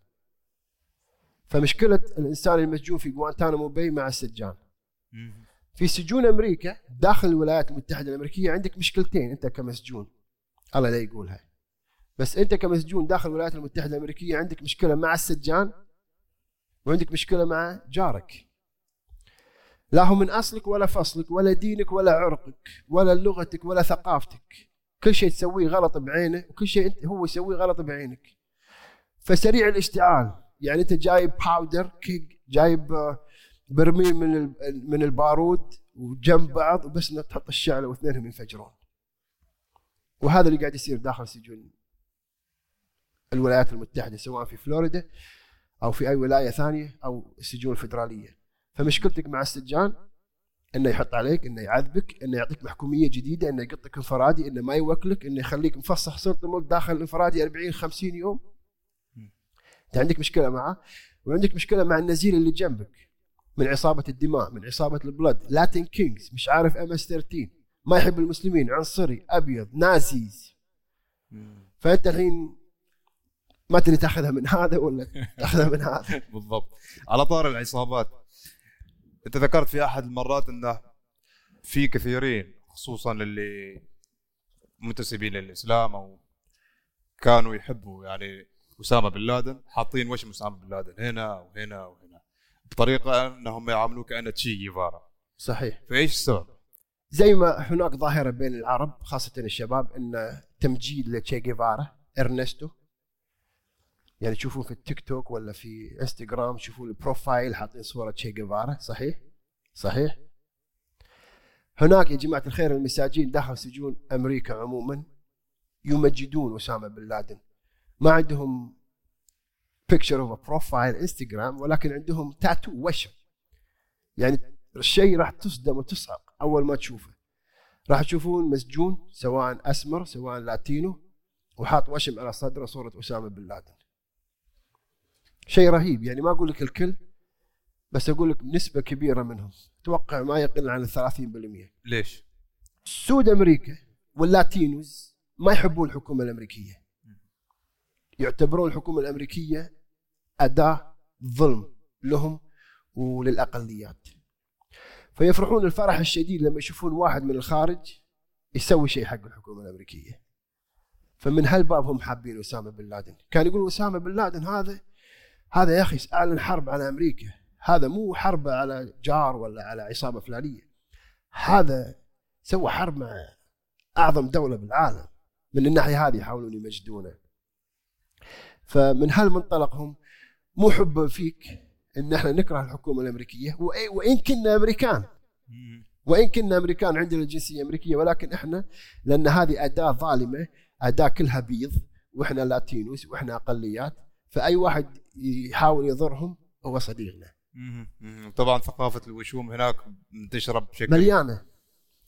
فمشكلة الإنسان المسجون في جوانتانامو باي مع السجان. في سجون أمريكا داخل الولايات المتحدة الأمريكية عندك مشكلتين أنت كمسجون. الله لا يقولها بس أنت كمسجون داخل الولايات المتحدة الأمريكية عندك مشكلة مع السجان وعندك مشكلة مع جارك. لا هو من أصلك ولا فصلك ولا دينك ولا عرقك ولا لغتك ولا ثقافتك. كل شيء تسويه غلط بعينه وكل شيء هو يسويه غلط بعينك. فسريع الاشتعال. يعني أنت جايب powder keg جايب آه، برميل من من البارود وجنب بعض وبس إنك تحط الشعلة واثنينهم ينفجرون. وهذا اللي قاعد يصير داخل سجون الولايات المتحدة سواء في فلوريدا أو في أي ولاية ثانية أو السجون الفدرالية. فمشكلتك مع السجان إنه يحط عليك إنه يعذبك إنه يعطيك محكومية جديدة إنه يقطك انفرادي إنه ما يوكلك إنه يخليك مفصح صرت ملك داخل الانفرادي 40 50 يوم. أنت عندك مشكلة معه وعندك مشكلة مع النزيل اللي جنبك. من عصابة الدماء من عصابة ال Bloods Latin Kings مش عارف MS 13 ما يحب المسلمين عنصري أبيض نازيز. فأنت الحين ما تدري تأخذها من هذا ولا تأخذها من هذا. (laughs) بالضبط. على طار العصابات. أنت ذكرت في أحد المرات انه في كثيرين خصوصا اللي منتسبين للإسلام أو كانوا يحبوا يعني أسامة بن لادن حاطين وشم أسامة بن لادن؟ هنا وهنا وهنا. بطريقه أنهم يعاملوه كانه تشي جيفارا صحيح فإيش السبب؟ زي ما هناك ظاهرة بين العرب خاصة الشباب إن تمجيد لتشي جيفارا إرنستو يعني تشوفون في التيك توك ولا في إنستغرام تشوفون ال profile حاطين صورة تشي جيفارا صحيح؟ صحيح؟ هناك يا جماعة الخير المساجين داخل سجون أمريكا عموما يمجدون أسامة بن لادن ما عندهم picture of profile انستغرام ولكن عندهم تاتو وشم. يعني الشيء راح تصدم وتصعق أول ما تشوفه. راح تشوفون مسجون سواء أسمر سواء لاتينو وحاط وشم على صدره صورة أسامة بن لادن. شيء رهيب. يعني ما أقول لك الكل بس أقول لك نسبة كبيرة منهم. أتوقع ما يقل عن ال 30% ليش؟ سود أمريكا واللاتينوز ما يحبون الحكومة الأمريكية. يعتبرون الحكومة الأمريكية أداة ظلم لهم وللأقليات. فيفرحون الفرح الشديد لما يشوفون واحد من الخارج يسوي شيء حق الحكومة الأمريكية. فمن هالباب هم حابين أسامة بن لادن. كان يقول أسامة بن لادن هذا هذا يا أخي أعلن حرب على أمريكا. هذا مو حرب على جار ولا على عصابة فلانية. هذا سوى حرب مع أعظم دولة بالعالم. من الناحية هذه يحاولون يمجدونه. فمن هالمنطلق هم مو حبا فيك إن إحنا نكره الحكومة الأمريكية وإن كنا أمريكان وإن كنا أمريكان عندنا الجنسيه الامريكيه ولكن إحنا لأن هذه أداة ظالمة أداة كلها بيض وإحنا لاتينوس وإحنا أقليات فأي واحد يحاول يضرهم هو صديقنا. طبعا ثقافة الوشوم هناك منتشرة بشكل مليانة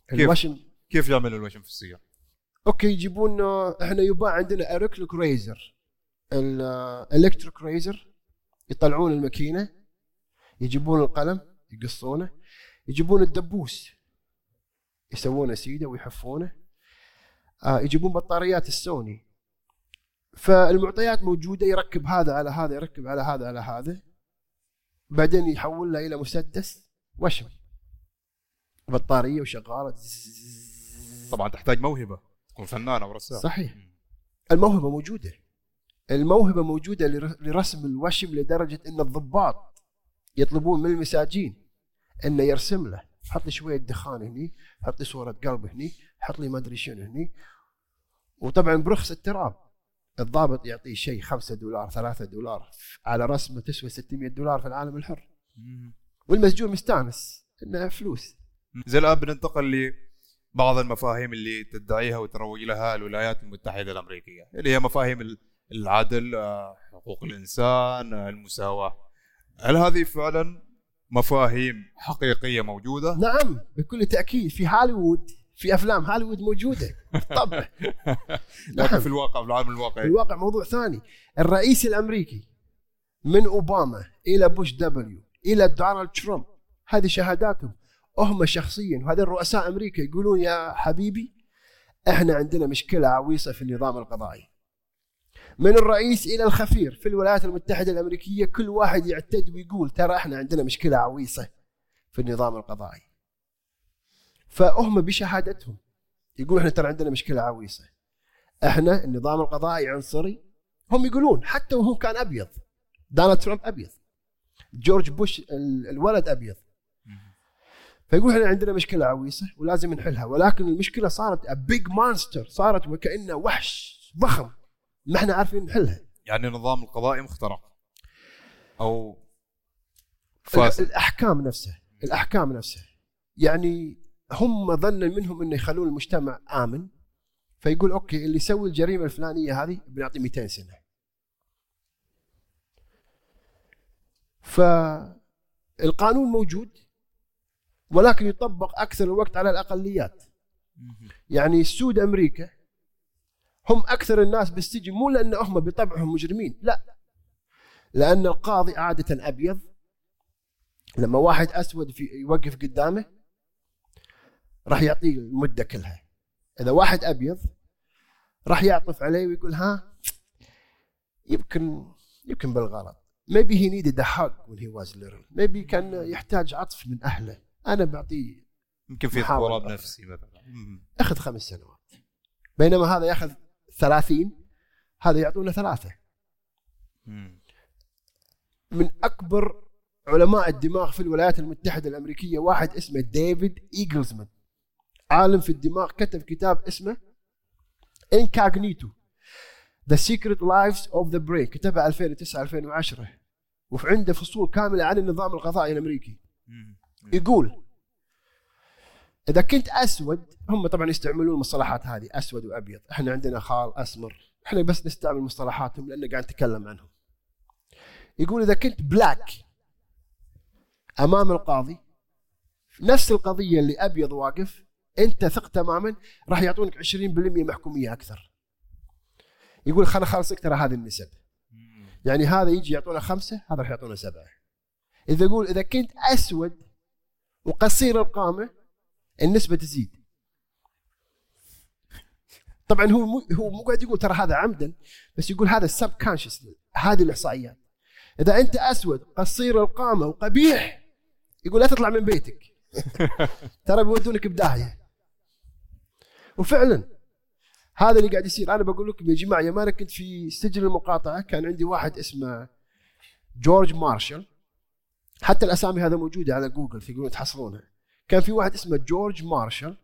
كيف؟ الوشم كيف يعملوا الوشم في السيارة؟ okay يجيبون إحنا يباع عندنا electric razor ال electric razor يطلعون الماكينة يجيبون القلم يقصونه يجيبون الدبوس يسوونه سيدة ويحفونه. آه يجيبون بطاريات السوني. فالمعطيات موجودة يركب هذا على هذا يركب على هذا على هذا. بعدين يحول له إلى مسدس وشم. بطارية وشغالة. طبعا تحتاج موهبة تكون فنان أو رسام صحيح. الموهبة موجودة. الموهبة موجودة لر- لرسم الوشم لدرجة إن الضباط يطلبون من المساجين إنه يرسم له. حط لي شوية دخان هني حط لي صورة قلب هني حط لي ما أدري شنو هني. وطبعا برخص التراب. الضابط يعطيه شيء 5 دولار 3 دولار على رسمه تسوى 600 دولار في العالم الحر. والمسجون مستانس انها فلوس. زي الآن بننتقل بعض المفاهيم اللي تدعيها وتروج لها الولايات المتحدة الأمريكية. اللي هي مفاهيم العدل آه، حقوق الإنسان آه، المساواة. هل هذه فعلا مفاهيم حقيقية موجودة؟ نعم بكل تأكيد. في هوليوود في أفلام هوليوود موجودة. بالطبع (laughs) لكن في الواقع في العالم الواقعي. في الواقع موضوع ثاني. الرئيس الأمريكي من أوباما إلى بوش دبليو إلى دونالد ترامب هذه شهاداتهم. هم شخصيا وهذا الرؤساء أمريكا يقولون يا حبيبي إحنا عندنا مشكلة عويصة في النظام القضائي. من الرئيس إلى الخفير في الولايات المتحدة الأمريكية كل واحد يعتد ويقول ترى إحنا عندنا مشكلة عويصة في النظام القضائي. فهم بشهادتهم يقول إحنا ترى عندنا مشكلة عويصة. إحنا النظام القضائي عنصري. هم يقولون حتى وهو كان أبيض دونالد ترامب أبيض جورج بوش الولد أبيض. فيقول إحنا عندنا مشكلة عويصة ولازم نحلها. ولكن المشكلة صارت big monster صارت وكأنه وحش ضخم. ما إحنا عارفين نحلها يعني النظام القضائي مخترق. أو فاسد. الأحكام نفسها الأحكام نفسها. يعني هم ظنا منهم إنه يخلون المجتمع آمن. فيقول أوكي اللي يسوي الجريمة الفلانية هذه بنعطيه 200 سنة. فالقانون موجود ولكن يطبق أكثر الوقت على الأقليات. يعني السود أمريكا هم أكثر الناس بالسجن مو لأن هم بطبعهم مجرمين لا. لأن القاضي عادة أبيض لما واحد أسود في يوقف قدامه راح يعطيه المدة كلها. إذا واحد أبيض راح يعطف عليه ويقول ها يمكن يمكن بالغلط. Maybe he needed a hug when he was little. Maybe كان يحتاج عطف من أهله. أنا بعطيه يمكن في اضطراب نفسي مثلا. أخذ خمس سنوات. بينما هذا ياخذ ثلاثين هذا يعطونا ثلاثة. من أكبر علماء الدماغ في الولايات المتحدة الأمريكية واحد اسمه ديفيد إيجلمان. عالم في الدماغ كتب كتاب اسمه Incognito The Secret Lives of the Brain كتبها 2009 2010 وفي عنده فصول كاملة عن النظام القضائي الأمريكي. يقول إذا كنت أسود هم طبعا يستعملون المصطلحات هذه أسود وأبيض. إحنا عندنا خال أسمر. إحنا بس نستعمل مصطلحاتهم لأن قاعد نتكلم عنهم. يقول إذا كنت بلاك أمام القاضي نفس القضية اللي أبيض واقف أنت ثق تماما راح يعطونك 20% محكومية أكثر. يقول خلنا خلصك ترى هذه النسب. يعني هذا يجي يعطونا خمسة هذا راح يعطونا سبعة. إذا يقول إذا كنت أسود وقصير القامة النسبة تزيد. طبعا هو مو هو مو قاعد يقول ترى هذا عمدا بس يقول هذا السب كانشس هذه الإحصائيات. إذا أنت أسود قصير القامة وقبيح يقول لا تطلع من بيتك. (laughs) ترى بيودونك بداهية. وفعلا هذا اللي قاعد يصير. أنا بقول لكم يا جماعة يوم أنا كنت في سجن المقاطعة كان عندي واحد اسمه جورج مارشال حتى الأسامي هذا موجودة على جوجل تقدرون تحصلونها. كان في واحد اسمه جورج مارشال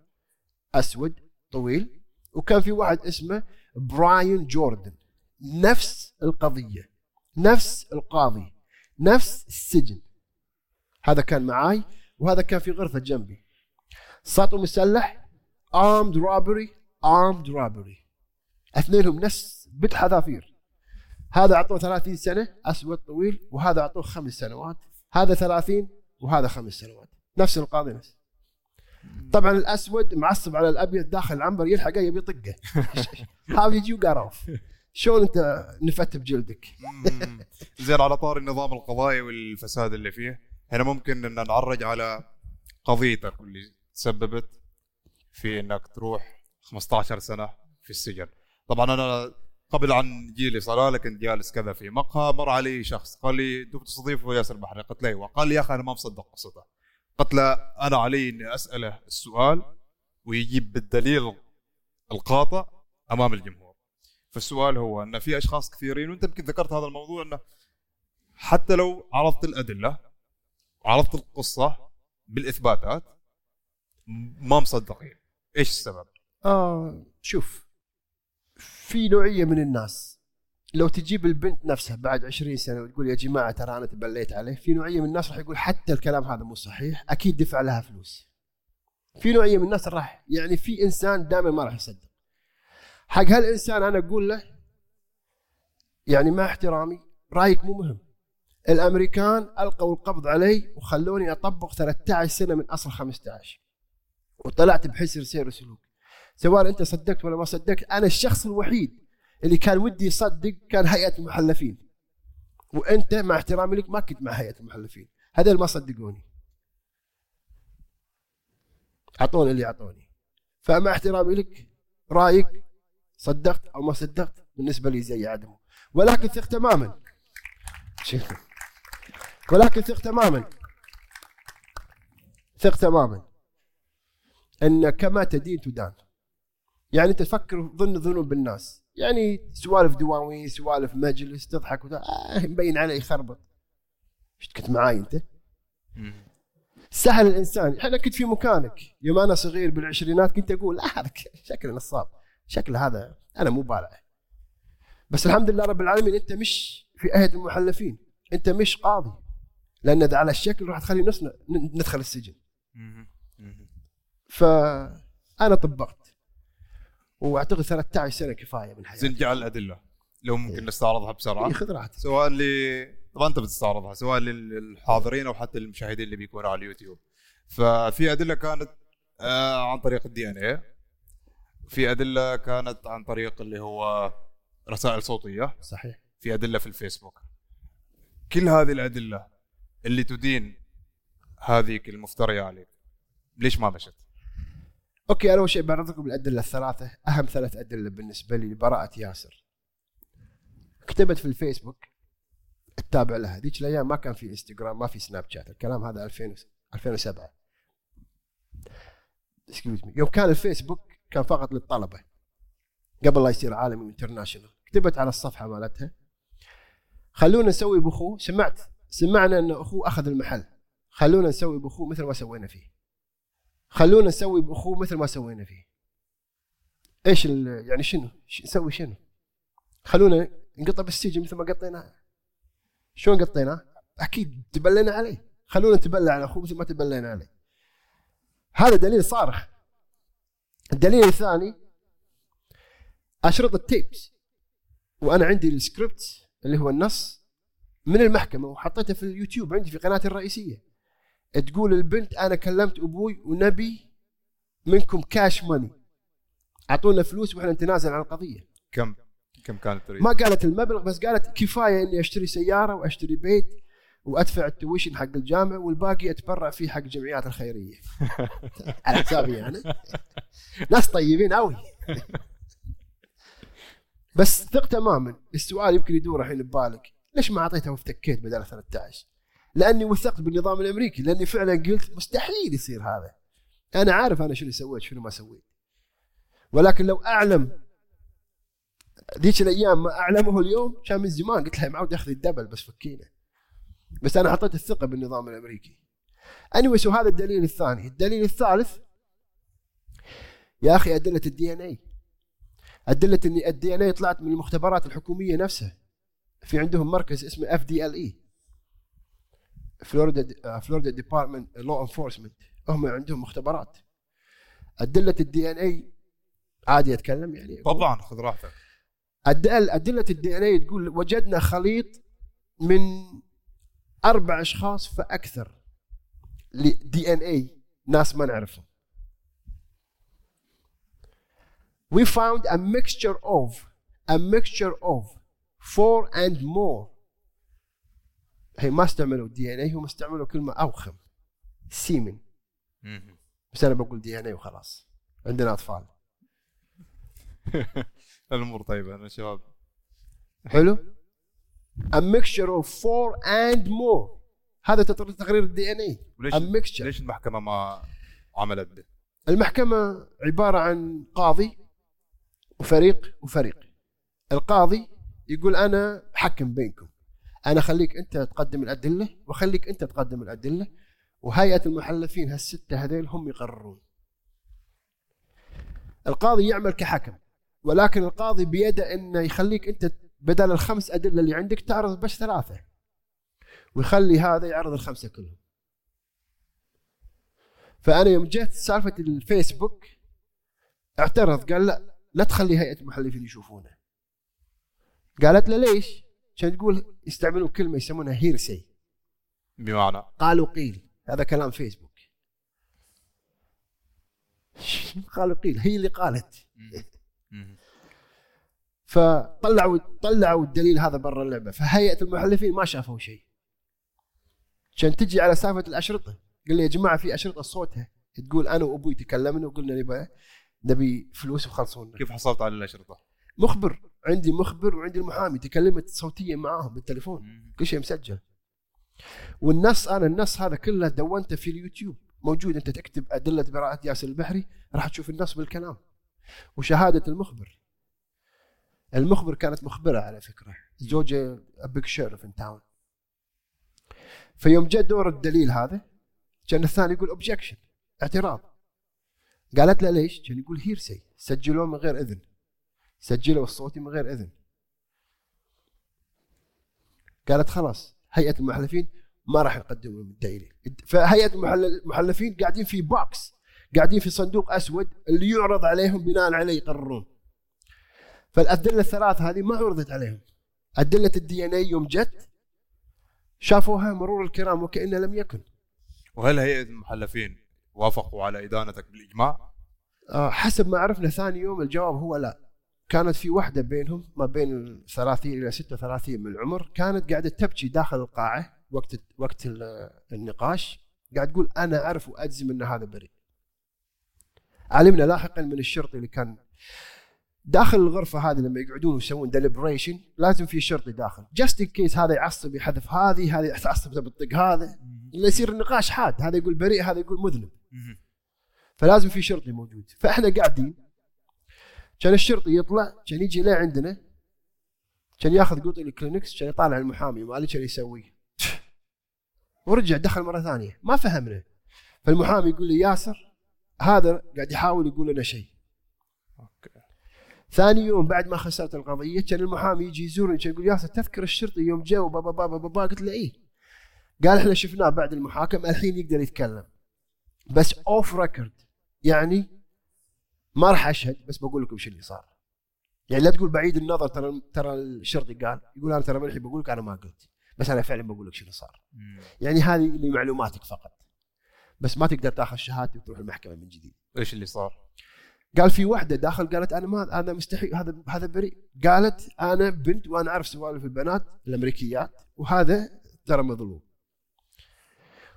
أسود طويل وكان في واحد اسمه براين جوردن. نفس القضية نفس القاضي نفس السجن. هذا كان معاي وهذا كان في غرفة جنبي. سطو مسلح armed robbery armed robbery. اثنينهم نفس بحذافير هذا أعطوه 30 سنة أسود طويل وهذا أعطوه خمس سنوات. هذا 30 وهذا خمس سنوات. نفس القاضي نفس. طبعا الأسود معصب على الأبيض داخل العنبر يلحقه يبي يطقه. how you off شلون أنت نفدت بجلدك؟ زين على طار النظام القضائي والفساد اللي فيه هنا ممكن إن نعرج على قضيتك اللي تسببت في إنك تروح 15 سنة في السجن. طبعا أنا قبل عن جيلي صلاله كنت جالس كذا في مقهى مر علي شخص قال لي دوك تستضيف ياسر البحري قلت له أيوه. قال لي يا أخي أنا ما مصدق قصته. قلت له أنا علي إني أسأله السؤال ويجيب بالدليل القاطع أمام الجمهور فالسؤال هو إن في أشخاص كثيرين وأنت يمكن ذكرت هذا الموضوع إنه حتى لو عرضت الأدلة وعرضت القصة بالإثباتات ما مصدقين إيش السبب؟ آه شوف في نوعية من الناس لو تجيب البنت نفسها بعد 20 سنة وتقول يا جماعة ترى أنا تبليت عليه في نوعية من الناس راح يقول حتى الكلام هذا مو صحيح أكيد دفع لها فلوس. في نوعية من الناس راح يعني في إنسان دائما ما راح يصدق. حق هالإنسان أنا أقول له يعني مع احترامي رأيك مو مهم. الأمريكان ألقوا القبض علي وخلوني أطبق 13 سنة من أصل 15 وطلعت بحسر سير وسلوك سواء أنت صدقت ولا ما صدقت أنا الشخص الوحيد اللي كان ودي يصدق كان هيئة المحلفين. وأنت مع احترامي لك ما كنت مع هيئة المحلفين. هذول ما صدقوني. أعطوني اللي أعطوني. فمع احترامي لك رأيك صدقت أو ما صدقت بالنسبة لي زي عدمه. ولكن ثق تماما. ولكن ثق تماما. ثق تماما. أن كما تدين تدان. يعني انت تفكر ظن ذنوب بالناس. يعني سوالف دواوين سوالف مجلس تضحك وتضحك آه مبين عليه يخربط. إيش كنت معاي أنت؟ سهل الإنسان. أنا كنت في مكانك. يوم أنا صغير بالعشرينات كنت أقول لا هذا شكله نصاب. شكل هذا أنا مو بالع بس الحمد لله رب العالمين أنت مش في هيئه المحلفين. أنت مش قاضي. لأن على الشكل راح تخلي نفسنا ندخل السجن. فأنا طبقت. واعتقد 13 سنة كفاية من حياتي. زين جعل الأدلة. لو ممكن إيه. نستعرضها بسرعة. إيه خذ راحتك. سواء ل طبعا أنت بتستعرضها سواء للحاضرين أو حتى للمشاهدين اللي بيكونوا على اليوتيوب. ففي أدلة كانت آه، عن طريق ال DNA في أدلة كانت عن طريق اللي هو رسائل صوتية. صحيح. في أدلة في الفيسبوك. كل هذه الأدلة اللي تدين هذه المفترية عليك ليش ما مشت؟ okay أنا أول شيء بعرضكم الأدلة الثلاثة. أهم ثلاث أدلة بالنسبة لي لبراءة ياسر. كتبت في الفيسبوك التابع لها. ذيك الأيام ما كان في إنستغرام ما في سناب شات. الكلام هذا 2000 2007 يوم كان الفيسبوك كان فقط للطلبة. قبل لا يصير عالمي و international كتبت على الصفحة مالتها. خلونا نسوي باخوه سمعت سمعنا إن اخوه أخذ المحل. خلونا نسوي باخوه مثل ما سوينا فيه. خلونا نسوي بأخوه مثل ما سوينا فيه. إيش يعني شنو؟ نسوي شنو؟ خلونا نقطه بالسجن مثل ما قطيناه. شلون قطيناه؟ أكيد تبلينا عليه. خلونا نتبلى على أخوه مثل ما تبلينا عليه. هذا دليل صارخ. الدليل الثاني أشرطة ال tapes. وأنا عندي السكريبت اللي هو النص من المحكمة وحطيته في اليوتيوب عندي في قناتي الرئيسية. تقول البنت أنا كلمت أبوي ونبي منكم cash money أعطونا فلوس وإحنا نتنازل عن القضية. كم كم كانت تريد؟ ما قالت المبلغ بس قالت كفاية إني أشتري سيارة وأشتري بيت وأدفع ال tuition حق الجامعة والباقي أتبرع فيه حق الجمعيات الخيرية. (laughs) على حسابي يعني. ناس طيبين قوي بس ثق تماما. السؤال يمكن يدور الحين ببالك. ليش ما اعطيتها وافتكيت بدل 13 لأني وثقت بالنظام الأمريكي لأني فعلا قلت مستحيل يصير هذا. أنا عارف أنا شنو سويت شنو ما سويت. ولكن لو أعلم ذيك الأيام ما أعلمه اليوم كان من زمان قلت له معود أخذ ال double بس فكينا. بس أنا حطيت الثقة بالنظام الأمريكي. anyway, وهذا الدليل الثاني. الدليل الثالث يا أخي أدلة ال DNA أدلة إن ال DNA طلعت من المختبرات الحكومية نفسها. في عندهم مركز اسمه FDLE Florida Florida Department Law Enforcement هم عندهم مختبرات. أدلة ال DNA عادي أتكلم يعني. طبعا خذ راحتك. أدلة ال DNA تقول وجدنا خليط من أربع أشخاص فأكثر DNA ناس ما نعرفهم. We found a mixture of a mixture of four and more هي ما استعملوا دي إن اي هم استعملوا كلمة أوخم. سيمن. بس أنا بقول دي إن اي وخلاص. عندنا أطفال. (laughs) الأمور طيبة أنا شباب. حلو؟ A mixture of four and more. هذا تقرير الدي إن اي ليش ليش المحكمة ما عملت به؟ المحكمة عبارة عن قاضي وفريق وفريق. القاضي يقول أنا حكم بينكم. أنا اخليك أنت تقدم الأدلة واخليك أنت تقدم الأدلة وهيئة المحلفين هالستة هذيل هم يقررون. القاضي يعمل كحكم ولكن القاضي بيده إنه يخليك أنت بدل الخمس أدلة اللي عندك تعرض بس ثلاثة ويخلي هذا يعرض الخمسة كلهم. فأنا يوم جت سالفة الفيسبوك اعترض قال لا لا تخلي هيئة المحلفين يشوفونه. قالت له ليش؟ كان تقول يستعملون كلمة يسمونها هيرسي بمعنى؟ قالوا قيل. هذا كلام فيسبوك قالوا قيل. هي اللي قالت. فطلعوا طلعوا الدليل هذا برا اللعبة. فهيئة المحلفين ما شافوا شيء. كان تجي على سالفة الأشرطة. قال لي يا جماعة في أشرطة صوتها تقول أنا وأبوي تكلمنا وقلنا نبي نبي فلوس وخلصونا. كيف حصلت على الأشرطة؟ مخبر. عندي مخبر وعندي المحامي تكلمت صوتيا معاهم بالتليفون. كل شيء مسجل. والنص أنا النص هذا كله دونته في اليوتيوب. موجود أنت تكتب أدلة براءة ياسر البحري راح تشوف النص بالكلام. وشهادة المخبر. المخبر كانت مخبرة على فكرة. زوجة big sheriff in town فيوم جاء دور الدليل هذا كان الثاني يقول objection اعتراض. قالت له ليش؟ كان يقول hearsay سجلوه من غير إذن. سجلوا الصوتي من غير إذن. قالت خلاص هيئة المحلفين ما راح يقدموا الدليل. فهيئة المحل- المحلفين قاعدين في box قاعدين في صندوق أسود اللي يعرض عليهم بناء عليه يقررون. فالأدلة الثلاث هذه ما عرضت عليهم. أدلة الدي ان اي يوم جت شافوها مرور الكرام وكأن لم يكن. وهل هيئة المحلفين وافقوا على إدانتك بالإجماع؟ آه، حسب ما عرفنا ثاني يوم الجواب هو لا. كانت في واحدة بينهم ما بين ال 30 إلى 36 من العمر كانت قاعدة تبكي داخل القاعة وقت وقت ال- النقاش قاعد تقول أنا أعرف وأجزم أن هذا بريء. علمنا لاحقا من الشرطي اللي كان داخل الغرفة هذه لما يقعدون ويسوون deliberation لازم في شرطي داخل. just in case هذا يعصب يحذف هذه هذا يعصب تبي تطق هذا. يصير النقاش حاد هذا يقول بريء هذا يقول مذنب. فلازم في شرطي موجود. فإحنا قاعدين كان الشرطي يطلع كان يجي ليه عندنا. كان ياخذ قوطي الكلينكس كان يطالع المحامي مالي كان يسويه. ورجع دخل مرة ثانية ما فهمنا. فالمحامي يقول لي ياسر هذا قاعد يحاول يقول لنا شيء. okay. ثاني يوم بعد ما خسرت القضية كان المحامي يجي يزورني كان يقول ياسر تذكر الشرطي يوم جاء وبابا بابا بابا قلت له إيه. قال إحنا شفناه بعد المحاكمه الحين يقدر يتكلم. بس off record يعني ما راح أشهد بس بقول لكم شو اللي صار. يعني لا تقول بعيد النظر ترى ترى الشرطي قال يقول أنا ترى ملحي بقول لك أنا ما قلت بس أنا فعلا بقول لك شو اللي صار. يعني هذه لمعلوماتك فقط. بس ما تقدر تاخذ شهادتي وتروح المحكمة من جديد. إيش اللي صار؟ قال في واحدة داخل قالت أنا ما أنا مستحيل هذا هذا بريء. قالت أنا بنت وأنا أعرف سوالف البنات الأمريكيات وهذا ترى مظلوم.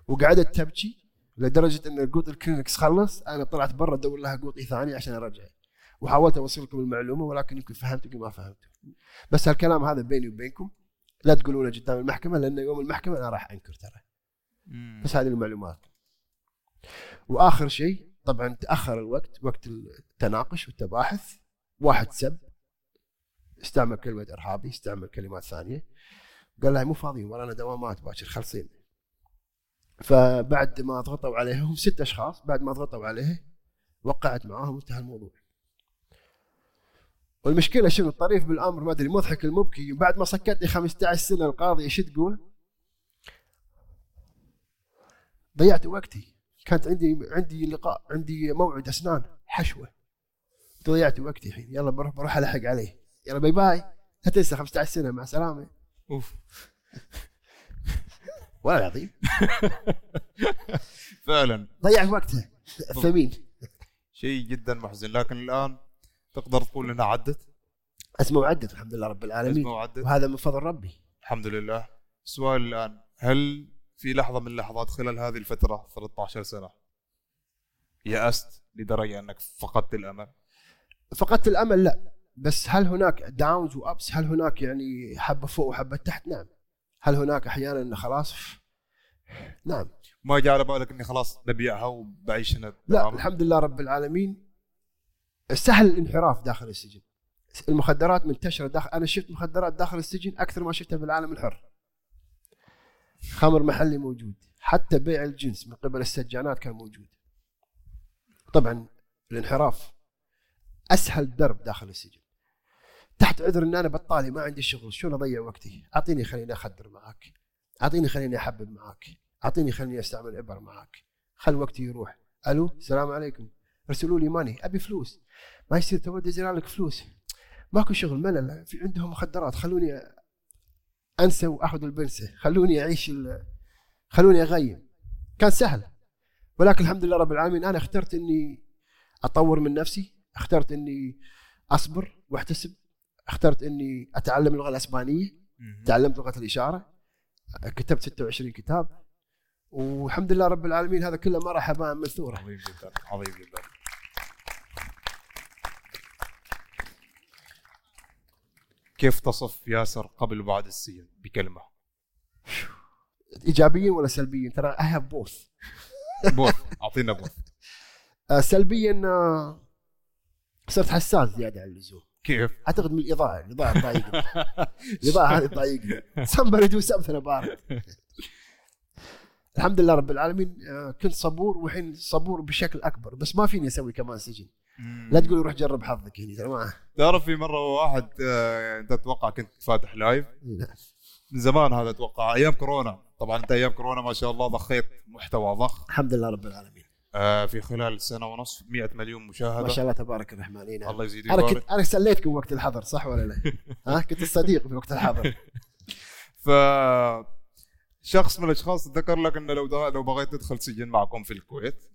وقعدت تبكي. لدرجة إن القوط الكلينكس خلص أنا طلعت برا أدور لها قوطي ثاني عشان أرجع. وحاولت أوصل لكم المعلومة ولكن يمكن فهمت يمكن ما فهمت بس هالكلام هذا بيني وبينكم لا تقولونه قدام المحكمة لأن يوم المحكمة أنا راح أنكر ترى. بس هذه المعلومات. وآخر شيء طبعا تأخر الوقت وقت التناقش والتباحث. واحد سب. استعمل كلمة إرهابي استعمل كلمات ثانية. قال لها مو فاضيين ورانا دوامات باكر خلصين فبعد ما ضغطوا عليه هم ست أشخاص بعد ما ضغطوا عليه وقعت معاهم وانتهى الموضوع. والمشكلة شنو؟ الطريف بالأمر ما أدري مضحك المبكي. بعد ما سكتني 15 سنة القاضي إيش تقول؟ ضيعت وقتي. كانت عندي عندي لقاء عندي موعد أسنان حشوة. ضيعت وقتي الحين يلا بروح بروح ألحق عليه. يلا باي باي. لا تنسى 15 سنة مع السلامة. أوف. والله العظيم. (laughs) فعلا. ضيع وقته الثمين شيء جدا محزن. لكن الآن تقدر تقول إنها عدت؟ اسمه عدت الحمد لله رب العالمين. اسمه عدت. وهذا من فضل ربي. الحمد لله. السؤال الآن هل في لحظة من اللحظات خلال هذه الفترة 13 سنة يأست لدرجة أنك فقدت الأمل؟ فقدت الأمل لا. بس هل هناك داونز وابس هل هناك يعني حبة فوق وحبة تحت؟ نعم. هل هناك أحيانا انه خلاص؟ نعم. ما جاء على بالك إني خلاص ببيعها وبعيش هنا لا؟ الحمد لله رب العالمين. سهل الانحراف داخل السجن. المخدرات منتشرة داخل أنا شفت مخدرات داخل السجن أكثر ما شفتها بالعالم الحر. خمر محلي موجود. حتى بيع الجنس من قبل السجانات كان موجود. طبعا الانحراف أسهل درب داخل السجن. تحت عذر إن أنا بطالي ما عندي شغل شلون أضيع وقتي؟ أعطيني خليني أخدر معك أعطيني خليني أحبب معك أعطيني خليني أستعمل ابر معك خل وقتي يروح. ألو السلام عليكم. ارسلوا لي ماني أبي فلوس. ما يصير تو لك فلوس. ماكو شغل ملل. في عندهم مخدرات. خلوني أنسى وأخذ البنسة. خلوني أعيش ال... خلوني اغيم كان سهل. ولكن الحمد لله رب العالمين أنا اخترت إني أطور من نفسي اخترت إني أصبر وأحتسب. اخترت إني أتعلم اللغة الأسبانية تعلمت لغة الإشارة كتبت 26 كتاب والحمد لله رب العالمين هذا كله هباءً منثورا. عظيم جدا عظيم جدا. كيف تصف ياسر قبل وبعد السجن بكلمة؟ ايجابيا ولا سلبيا؟ ترى I have both both أعطينا both (laughs) سلبيا آه، صرت حساس زيادة عن اللزوم. كيف؟ أعتقد من الإضاءة الإضاءة تضايقني. (laughs) الإضاءة هذه تضايقني. somebody do something about it الحمد لله رب العالمين آه، كنت صبور والحين صبور بشكل أكبر بس ما فيني أسوي كمان سجن. لا تقول روح جرب حظك هنا ترى تعرف في مرة واحد آه، أنت أتوقع كنت فاتح لايف من زمان هذا أتوقع أيام كورونا. طبعا أنت أيام كورونا ما شاء الله ضخيت محتوى ضخ. الحمد لله رب العالمين. في خلال سنة ونصف 100 مليون مشاهدة ما شاء الله تبارك الرحمن إي نعم. الله يزيد أنا كنت أنا سليتكم وقت الحظر صح ولا لا؟ (laughs) ها كنت الصديق في وقت الحظر ف شخص من الأشخاص ذكر لك إنه لو ده- لو بغيت تدخل سجن معكم في الكويت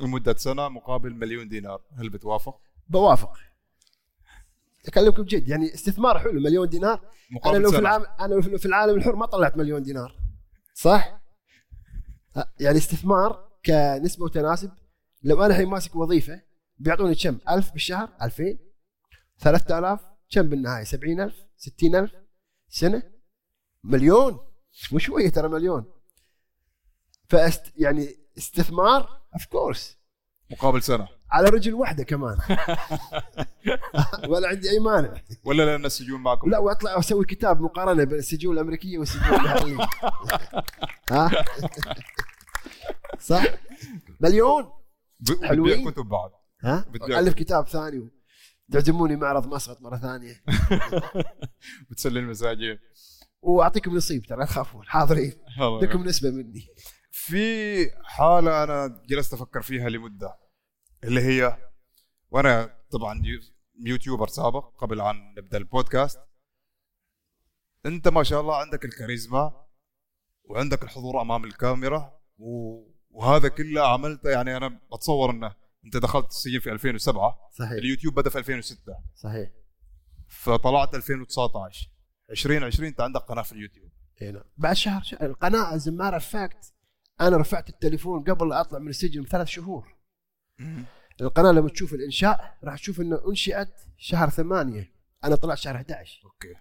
لمدة سنة مقابل مليون دينار هل بتوافق؟ بوافق أكلمكم بجد يعني استثمار حلو مليون دينار أنا مقابل لو في سنة. العالم أنا لو في العالم الحر ما طلعت مليون دينار صح؟ يعني استثمار كنسبة وتناسب لو أنا الحين ماسك وظيفة بيعطوني كم؟ 1000 بالشهر؟ 2000 3000 كم بالنهاية؟ 70000 60000 سنة؟ مليون. مو شوية ترى مليون. invest يعني استثمار of course مقابل سنة. على رجل واحدة كمان. (laughs) ولا عندي أي مانع. ولا لأن السجون معكم. لا وأطلع أسوي كتاب مقارنة بين السجون الأمريكية والسجون المحليه (laughs) ها؟ صح؟ مليون. حلوين. بتبيع كتب بعد ها؟ ألف كتاب ثاني. تعزموني معرض مسقط مرة ثانية. (laughs) بتسلي المساجين وأعطيكم نصيب ترى لا تخافون حاضرين لكم نسبة مني. في حالة أنا جلست أفكر فيها لمدة اللي هي وأنا طبعا يو- يوتيوبر سابق قبل أن نبدأ البودكاست. أنت ما شاء الله عندك الكاريزما وعندك الحضور أمام الكاميرا و... وهذا كله عملته يعني أنا أتصور أنه أنت دخلت السجن في 2007 صحيح. اليوتيوب بدأ في 2006 صحيح. فطلعت 2019 2020 أنت عندك قناة في اليوتيوب. إي نعم. بعد شهر, شهر القناة as a matter of fact أنا رفعت التليفون قبل لا أطلع من السجن بثلاث شهور. القناة لما تشوف الإنشاء راح تشوف إنه أنشئت شهر ثمانية. أنا طلعت شهر 11 OK.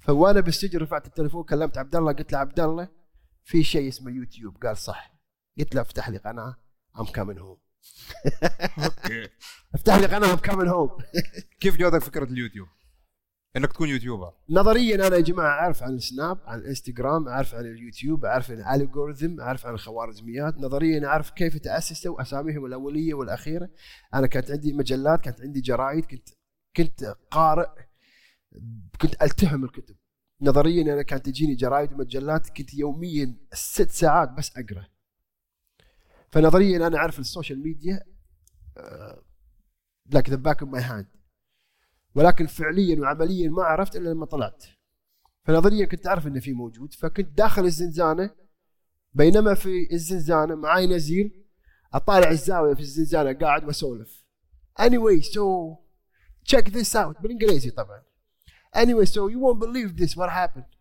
فوأنا بالسجن رفعت التليفون كلمت عبد الله قلت له عبد الله في شيء اسمه يوتيوب. قال صح. قلت له افتح لي قناة I'm coming home OK. (laughs) افتح لي قناة I'm coming home كيف جاتك فكرة اليوتيوب؟ إنك تكون YouTuber. نظريا أنا يا جماعة أعرف عن السناب عن الإنستغرام أعرف عن اليوتيوب أعرف عن ال algorithm أعرف عن الخوارزميات نظريا أعرف كيف تاسسوا أساميهم الأولية والأخيرة. أنا كانت عندي مجلات كانت عندي جرايد كنت كنت قارئ كنت ألتهم الكتب. نظريا أنا كانت تجيني جرايد ومجلات كنت يوميا ست ساعات بس أقرأ. فنظريا أنا أعرف ال social media like the back of my hand ولكن فعليا وعمليا ما عرفت إلا لما طلعت. فنظريا كنت أعرف إنه في موجود فكنت داخل الزنزانة بينما في الزنزانة معاي نزيل أطالع الزاوية في الزنزانة قاعد وأسولف. Anyway so check this out بالإنجليزي طبعا. Anyway so you won't believe this what happened.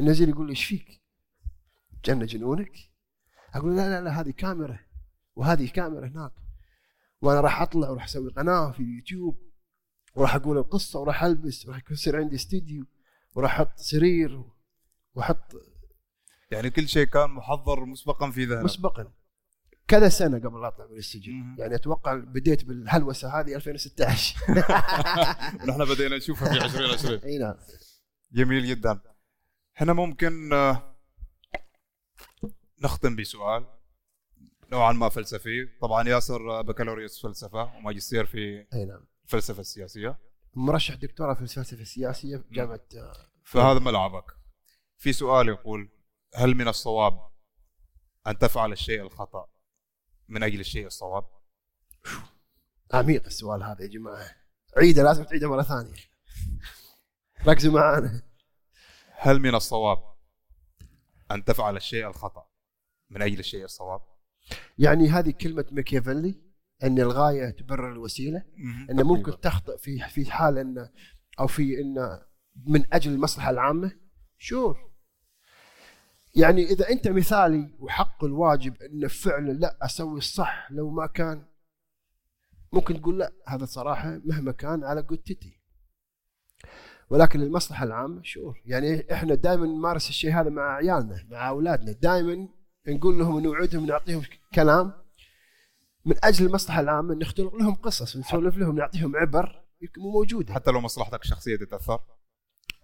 النزيل يقول لي إيش فيك؟ جنة جنونك؟ أقول لا لا لا هذه كاميرا وهذه كاميرا هناك. وأنا راح أطلع وراح أسوي قناة في اليوتيوب وراح أقول القصة وراح ألبس وراح يصير عندي استديو وراح أحط سرير وأحط يعني كل شيء كان محضر مسبقا في ذهنك. مسبقا. كذا سنة قبل لا أطلع من السجن. يعني أتوقع بديت بالهلوسة هذه 2016 ونحن (laughs) بدينا نشوفها في 2020 إي نعم. جميل جدا. هنا ممكن آه، نختم بسؤال نوعا ما فلسفي. طبعا ياسر بكالوريوس فلسفة وماجستير في أي نعم. الفلسفه السياسيه مرشح دكتوراه في الفلسفة السياسية في جامعة آه، فهذا ملعبك. في سؤال يقول هل من الصواب أن تفعل الشيء الخطأ من أجل الشيء الصواب؟ عميق السؤال هذا يا جماعة. عيده لازم تعيده مرة ثانية. ركزوا معانا. هل من الصواب أن تفعل الشيء الخطأ من أجل الشيء الصواب. يعني هذه كلمة ميكيافيلي أن الغاية تبرر الوسيلة انه ممكن تخطئ في في حال انه أو في انه من أجل المصلحة العامة؟ شور. يعني إذا أنت مثالي وحق الواجب انه فعلا لا أسوي الصح لو ما كان ممكن تقول لا هذا صراحة مهما كان على قدتي. ولكن المصلحة العامة شور. يعني إحنا دائما نمارس الشيء هذا مع عيالنا مع أولادنا. دائما نقول لهم نوعدهم نعطيهم كلام. من أجل المصلحة العامة نختلق لهم قصص ونسولف لهم نعطيهم عبر مو موجودة. حتى لو مصلحتك الشخصية تتأثر؟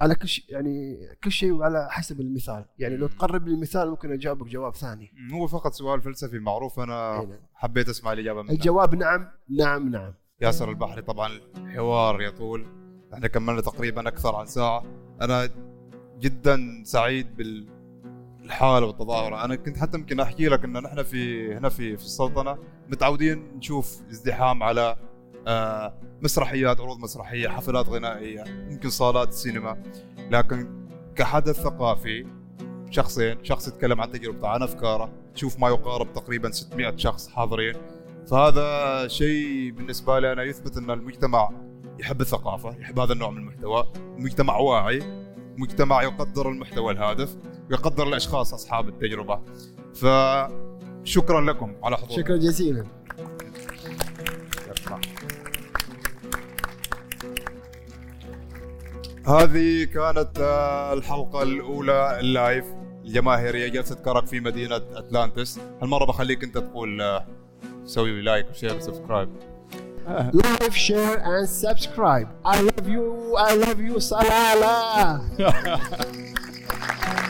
على كل شيء يعني كل شيء وعلى حسب المثال. يعني لو تقرب لي المثال ممكن أجاوبك جواب ثاني. هو فقط سؤال فلسفي معروف أنا نعم. حبيت أسمع الإجابة منك. الجواب نعم نعم نعم. ياسر البحري طبعا الحوار يطول. إحنا كملنا تقريبا أكثر عن ساعة. أنا جدا سعيد بالحاله والتظاهرة. أنا كنت حتى يمكن أحكي لك ان نحن في هنا في في السلطنة متعودين نشوف ازدحام على آه، مسرحيات عروض مسرحية حفلات غنائية يمكن صالات سينما. لكن كحدث ثقافي شخصين شخص يتكلم عن تجربته عن أفكاره تشوف ما يقارب تقريبا 600 شخص حاضرين. فهذا شيء بالنسبة لي أنا يثبت إن المجتمع يحب الثقافة يحب هذا النوع من المحتوى. مجتمع واعي. مجتمع يقدر المحتوى الهادف ويقدر الأشخاص أصحاب التجربة. فشكرا لكم على حضوركم. شكرا جزيلا. هذه كانت الحلقة الأولى ال live الجماهيرية جلسة كرك في مدينة أتلانتس. هالمرة بخليك أنت تقول آه، سوي like و share و subscribe. like, share, and subscribe. I love you. I love you. Salala. (laughs)